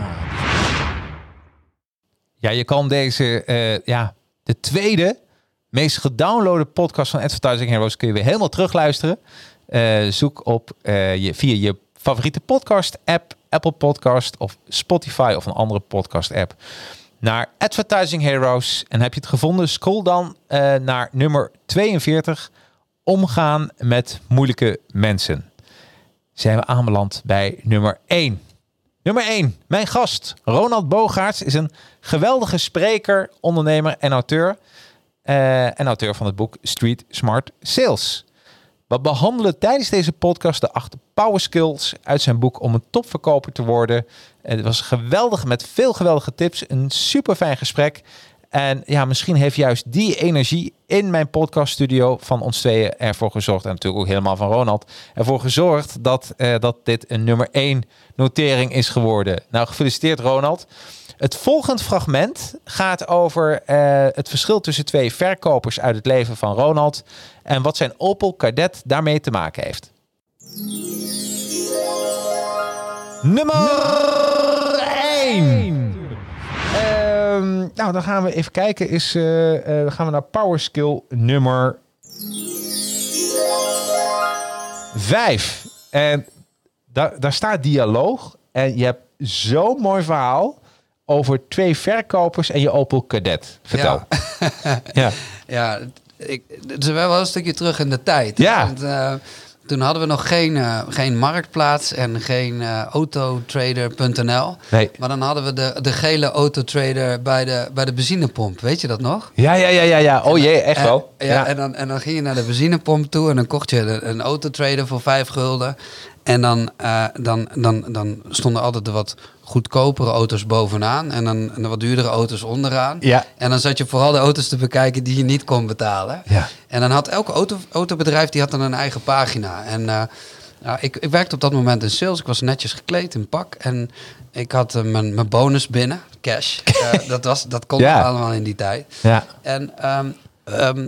Ja, je kan deze, eh, ja, de tweede meest gedownloade podcast van Advertising Heroes kun je weer helemaal terugluisteren. Eh, zoek op eh, je, via je favoriete podcast app, Apple Podcast of Spotify of een andere podcast app naar Advertising Heroes. En heb je het gevonden, scroll dan eh, naar nummer 42. Omgaan met moeilijke mensen. Zijn we aanbeland bij nummer 1. Nummer 1. Mijn gast, Ronald Bogaerts, is een geweldige spreker, ondernemer en auteur. Eh, en auteur van het boek Street Smart Sales. We behandelen tijdens deze podcast de acht power skills uit zijn boek om een topverkoper te worden. Het was geweldig met veel geweldige tips. Een super fijn gesprek. En ja, misschien heeft juist die energie in mijn podcaststudio van ons tweeën ervoor gezorgd. En natuurlijk ook helemaal van Ronald. Ervoor gezorgd dat, eh, dat dit een nummer 1 notering is geworden. Nou, gefeliciteerd Ronald. Het volgende fragment gaat over eh, het verschil tussen twee verkopers uit het leven van Ronald. En wat zijn Opel Kadett daarmee te maken heeft. Nummer 1. Ehm, nou, dan gaan we even kijken. Is, eh, eh, gaan we naar Power Skill nummer 5. En daar, daar staat dialoog. En je hebt zo'n mooi verhaal over twee verkopers en je Opel Kadett. Vertel. Ja. (laughs) Ja, ik, het is wel een stukje terug in de tijd. Ja. Want, eh, toen hadden we nog geen, eh, geen marktplaats en geen eh, autotrader.nl. Nee. Maar dan hadden we de, de gele autotrader bij de, bij de benzinepomp. Weet je dat nog? Ja, ja, ja, ja, ja. Oh jee, echt En- wel. Ja, En, dan, en dan ging je naar de benzinepomp toe en dan kocht je een, een autotrader voor vijf gulden. En dan, eh, dan, dan, dan stonden altijd de wat goedkopere auto's bovenaan en dan de wat duurdere auto's onderaan. Ja. En dan zat je vooral de auto's te bekijken die je niet kon betalen. Ja. En dan had elke auto, autobedrijf die had dan een eigen pagina. En nou, ik, ik werkte op dat moment in sales. Ik was netjes gekleed in pak. En ik had eh, mijn, mijn bonus binnen, cash. (laughs) Dat, was, dat kon Ja. allemaal in die tijd. Ja. En ehm,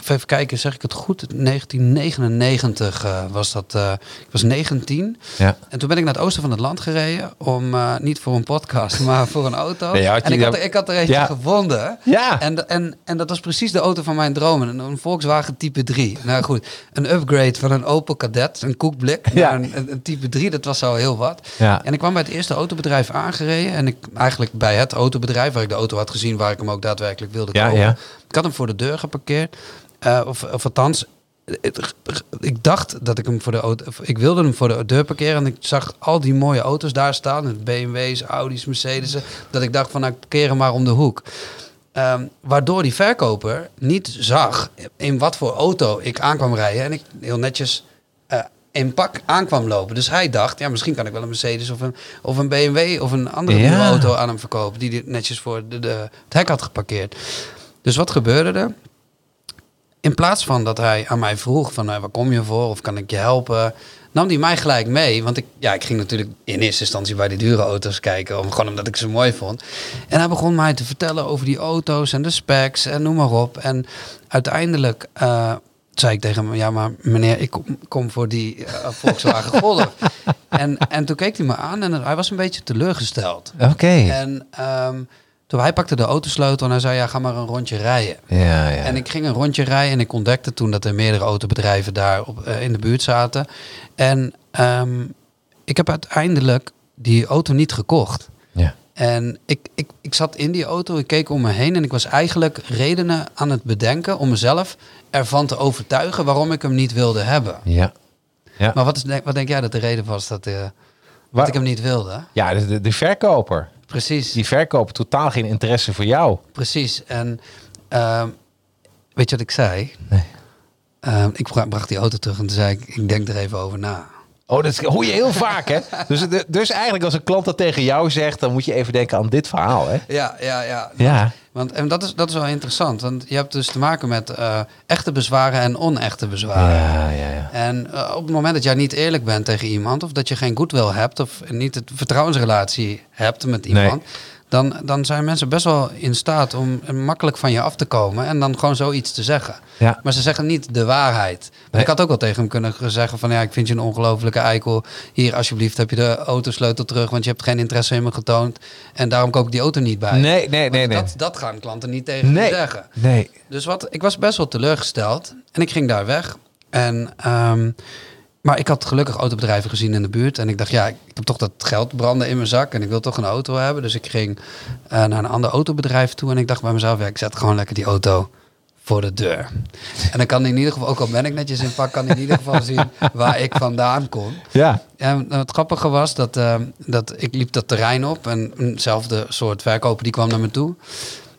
even kijken, zeg ik het goed? 1999 eh, was dat. eh, ik was 19. Ja. En toen ben ik naar het oosten van het land gereden. Om eh, niet voor een podcast, (laughs) maar voor een auto. Nee, en ik had, er, ik had er eentje Ja. gevonden. Ja. En, en, en dat was precies de auto van mijn dromen. Een, een Volkswagen Type 3. Nou goed, een upgrade van een Opel Kadett, een koekblik, Ja. naar een, een, Type 3. Dat was al heel wat. Ja. En ik kwam bij het eerste autobedrijf aangereden. En ik eigenlijk bij het autobedrijf, waar ik de auto had gezien, waar ik hem ook daadwerkelijk wilde Ja, kopen. ja. Ik had hem voor de deur geparkeerd. Eh, of, of althans, ik dacht dat ik hem voor de auto. Ik wilde hem voor de deur parkeren. En ik zag al die mooie auto's daar staan. BMW's, Audi's, Mercedes'en. Dat ik dacht van nou, ik parkeer hem maar om de hoek. Ehm, waardoor die verkoper niet zag in wat voor auto ik aankwam rijden. En ik heel netjes eh, in pak aankwam lopen. Dus hij dacht, ja, misschien kan ik wel een Mercedes of een, of een BMW of een andere Ja. auto aan hem verkopen. Die hij netjes voor de, de, het hek had geparkeerd. Dus wat gebeurde er? In plaats van dat hij aan mij vroeg van eh, waar kom je voor of kan ik je helpen, nam hij mij gelijk mee. Want ik, ja, ik ging natuurlijk in eerste instantie bij die dure auto's kijken, om, gewoon omdat ik ze mooi vond. En hij begon mij te vertellen over die auto's en de specs en noem maar op. En uiteindelijk eh, zei ik tegen hem, ja maar meneer, ik kom, kom voor die eh, Volkswagen (laughs) Golf. en, en toen keek hij me aan en hij was een beetje teleurgesteld. Oké. En ehm, toen hij pakte de autosleutel en hij zei, ja ga maar een rondje rijden. Ja, ja. En ik ging een rondje rijden en ik ontdekte toen dat er meerdere autobedrijven daar op, eh, in de buurt zaten. En ehm, ik heb uiteindelijk die auto niet gekocht. Ja. En ik, ik, ik zat in die auto, ik keek om me heen en ik was eigenlijk redenen aan het bedenken om mezelf ervan te overtuigen waarom ik hem niet wilde hebben. Ja. Ja. Maar wat, is, wat denk jij dat de reden was dat, eh, dat ik hem niet wilde? Ja, de, de, de verkoper. Precies. Die verkoper totaal geen interesse voor jou. Precies. En ehm, weet je wat ik zei? Ehm, ik bra- bracht die auto terug en toen zei ik, ik denk er even over na. Oh, dat hoor je heel vaak, hè? (laughs) Dus, dus eigenlijk als een klant dat tegen jou zegt, dan moet je even denken aan dit verhaal, hè? Ja, ja, ja. Ja. Want, en dat is, dat is wel interessant, want je hebt dus te maken met eh, echte bezwaren en onechte bezwaren. Ja, ja, ja. En eh, op het moment dat jij niet eerlijk bent tegen iemand, of dat je geen goodwill hebt, of niet het vertrouwensrelatie hebt met Nee. Dan, dan zijn mensen best wel in staat om makkelijk van je af te komen en dan gewoon zoiets te zeggen. Ja. Maar ze zeggen niet de waarheid. Nee. Ik had ook wel tegen hem kunnen zeggen van ja, ik vind je een ongelofelijke eikel. Hier, alsjeblieft, heb je de autosleutel terug, want je hebt geen interesse in me getoond. En daarom koop ik die auto niet bij. Nee, nee, nee, nee. Dat, dat gaan klanten niet tegen Nee. zeggen. Nee. Dus wat, ik was best wel teleurgesteld. En ik ging daar weg. En, ehm, maar ik had gelukkig autobedrijven gezien in de buurt. En ik dacht, ja, ik heb toch dat geld branden in mijn zak. En ik wil toch een auto hebben. Dus ik ging eh, naar een ander autobedrijf toe. En ik dacht bij mezelf, ja, ik zet gewoon lekker die auto voor de deur. En dan kan in ieder geval, ook al ben ik netjes in pak, kan in ieder geval zien waar ik vandaan kom. Ja. En het grappige was dat, ehm, dat ik liep dat terrein op en eenzelfde soort verkoper die kwam naar me toe.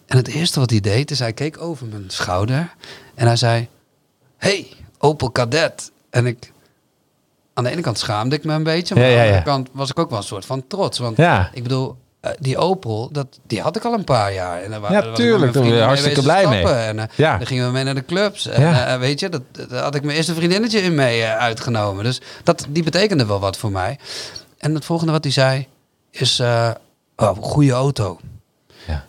En het eerste wat hij deed is hij keek over mijn schouder en hij zei: Hey, Opel Kadett. En ik, aan de ene kant schaamde ik me een beetje, maar Ja, aan ja, de andere kant was ik ook wel een soort van trots. Want Ja. ik bedoel, eh, die Opel, dat, die had ik al een paar jaar. En daar wa- Ja, tuurlijk, daar hartstikke blij mee. En eh, Ja. dan gingen we mee naar de clubs. En Ja. eh, weet je, dat, daar had ik mijn eerste vriendinnetje in mee uitgenomen. Dus dat, die betekende wel wat voor mij. En het volgende wat hij zei is, oh, goede auto. Ja.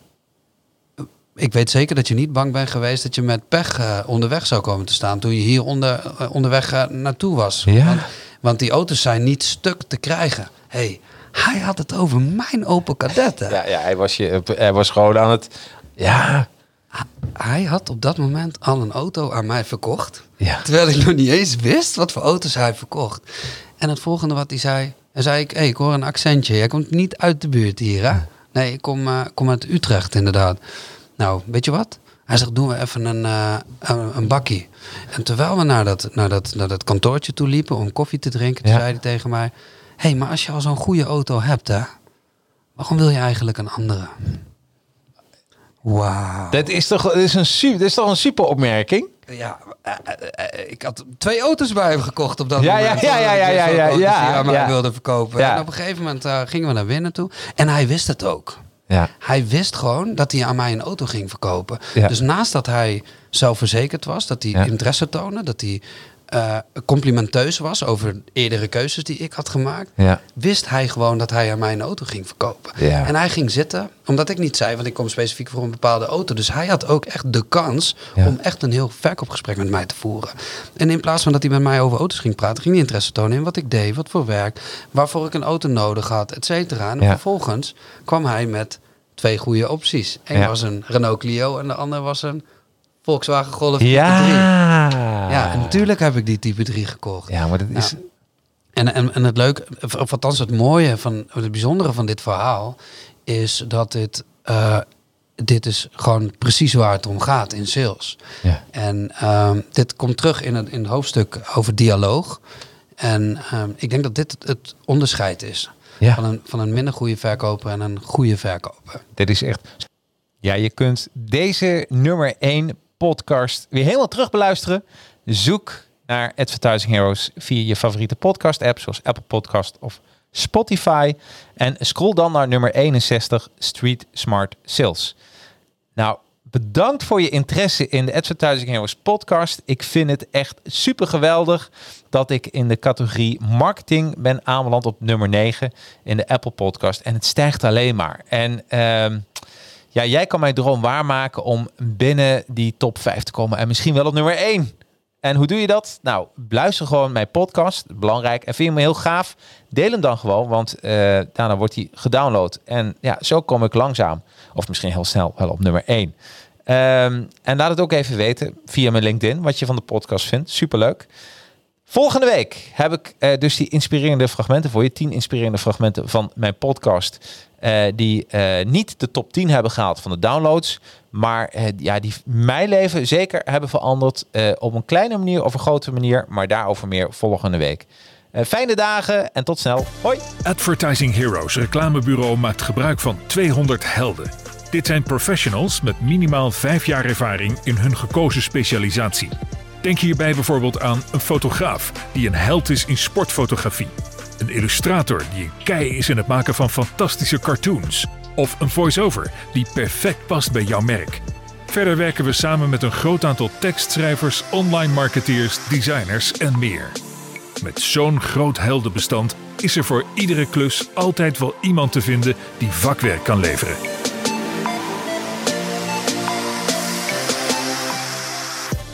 Ik weet zeker dat je niet bang bent geweest dat je met pech onderweg zou komen te staan toen je hier onder, onderweg naartoe was. Ja. Want, want die auto's zijn niet stuk te krijgen. hey, hij had het over mijn Opel Kadett. hè? Ja, ja hij, was je, hij was gewoon aan het, Ja. Hij had op dat moment al een auto aan mij verkocht. Ja. Terwijl ik nog niet eens wist wat voor auto's hij verkocht. En het volgende wat hij zei, en zei ik, hey, ik hoor een accentje. Jij komt niet uit de buurt hier, hè? Nee, ik kom, eh, kom uit Utrecht inderdaad. Nou, weet je wat? Hij zegt, doen we even een, eh, een, bakkie. En terwijl we naar dat, naar, dat, naar dat kantoortje toe liepen om koffie te drinken, toen Ja. zei hij tegen mij... Hé, hey, maar als je al zo'n goede auto hebt, hè? Waarom wil je eigenlijk een andere? Wauw. Dat is toch, dat is een, dat is toch een super opmerking? Ja, eh, eh, ik had twee auto's bij hem gekocht op dat Ja, ja, moment. ja, ja, ja, ja, ja, Auto's die hij aan mij ja. wilde verkopen. Ja. En op een gegeven moment gingen we naar binnen toe. En hij wist het ook. Ja. Hij wist gewoon dat hij aan mij een auto ging verkopen. Ja. Dus naast dat hij zelfverzekerd was, dat hij interesse toonde, dat hij eh, complimenteus was over eerdere keuzes die ik had gemaakt, Ja. wist hij gewoon dat hij aan mij een auto ging verkopen. Ja. En hij ging zitten, omdat ik niet zei, want ik kom specifiek voor een bepaalde auto. Dus hij had ook echt de kans Ja. om echt een heel verkoopgesprek met mij te voeren. En in plaats van dat hij met mij over auto's ging praten, ging hij interesse tonen in wat ik deed, wat voor werk, waarvoor ik een auto nodig had, et cetera. En vervolgens kwam hij met twee goede opties. Eén was een Renault Clio en de andere was een Volkswagen Golf type Ja. 3. Ja, en natuurlijk heb ik die type 3 gekocht. Ja, maar dat is... En, en, en het leuke, of althans het mooie van het bijzondere van dit verhaal, is dat dit, eh, dit is gewoon precies waar het om gaat in sales. Ja. En ehm, dit komt terug in het, in het hoofdstuk over dialoog. En ehm, ik denk dat dit het, het onderscheid is Ja. van, een, van een minder goede verkoper en een goede verkoper. Dit is echt. Ja, je kunt deze nummer 1 podcast weer helemaal terug beluisteren. Zoek naar Advertising Heroes via je favoriete podcast app zoals Apple Podcast of Spotify. En scroll dan naar nummer 61 Street Smart Sales. Nou, bedankt voor je interesse in de Advertising Heroes podcast. Ik vind het echt super geweldig dat ik in de categorie marketing ben aanbeland op nummer 9 in de Apple podcast. En het stijgt alleen maar. En ehm, ja, jij kan mijn droom waarmaken om binnen die top 5 te komen en misschien wel op nummer 1. En hoe doe je dat? Nou, luister gewoon mijn podcast. Belangrijk. En vind je me heel gaaf? Deel hem dan gewoon, want eh, daarna wordt hij gedownload. En ja, zo kom ik langzaam, of misschien heel snel, wel op nummer 1. Ehm, en laat het ook even weten via mijn LinkedIn wat je van de podcast vindt. Superleuk. Volgende week heb ik eh, dus die inspirerende fragmenten voor je. 10 inspirerende fragmenten van mijn podcast. eh, die eh, niet de top 10 hebben gehaald van de downloads. Maar ja, die mijn leven zeker hebben veranderd. op een kleine manier of een grote manier. Maar daarover meer volgende week. Fijne dagen en tot snel. Hoi. Advertising Heroes reclamebureau maakt gebruik van 200 helden. Dit zijn professionals met minimaal 5 jaar ervaring in hun gekozen specialisatie. Denk hierbij bijvoorbeeld aan een fotograaf die een held is in sportfotografie. Een illustrator die een kei is in het maken van fantastische cartoons. Of een voice-over die perfect past bij jouw merk. Verder werken we samen met een groot aantal tekstschrijvers, online marketeers, designers en meer. Met zo'n groot heldenbestand is er voor iedere klus altijd wel iemand te vinden die vakwerk kan leveren.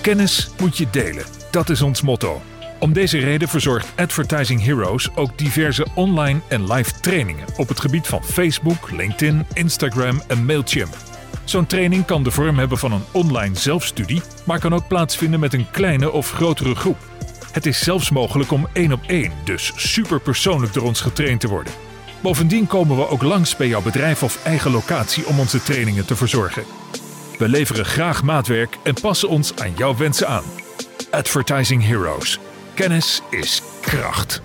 Kennis moet je delen, dat is ons motto. Om deze reden verzorgt Advertising Heroes ook diverse online en live trainingen op het gebied van Facebook, LinkedIn, Instagram en Mailchimp. Zo'n training kan de vorm hebben van een online zelfstudie, maar kan ook plaatsvinden met een kleine of grotere groep. Het is zelfs mogelijk om één op één, dus super persoonlijk door ons getraind te worden. Bovendien komen we ook langs bij jouw bedrijf of eigen locatie om onze trainingen te verzorgen. We leveren graag maatwerk en passen ons aan jouw wensen aan. Advertising Heroes. Kennis is kracht.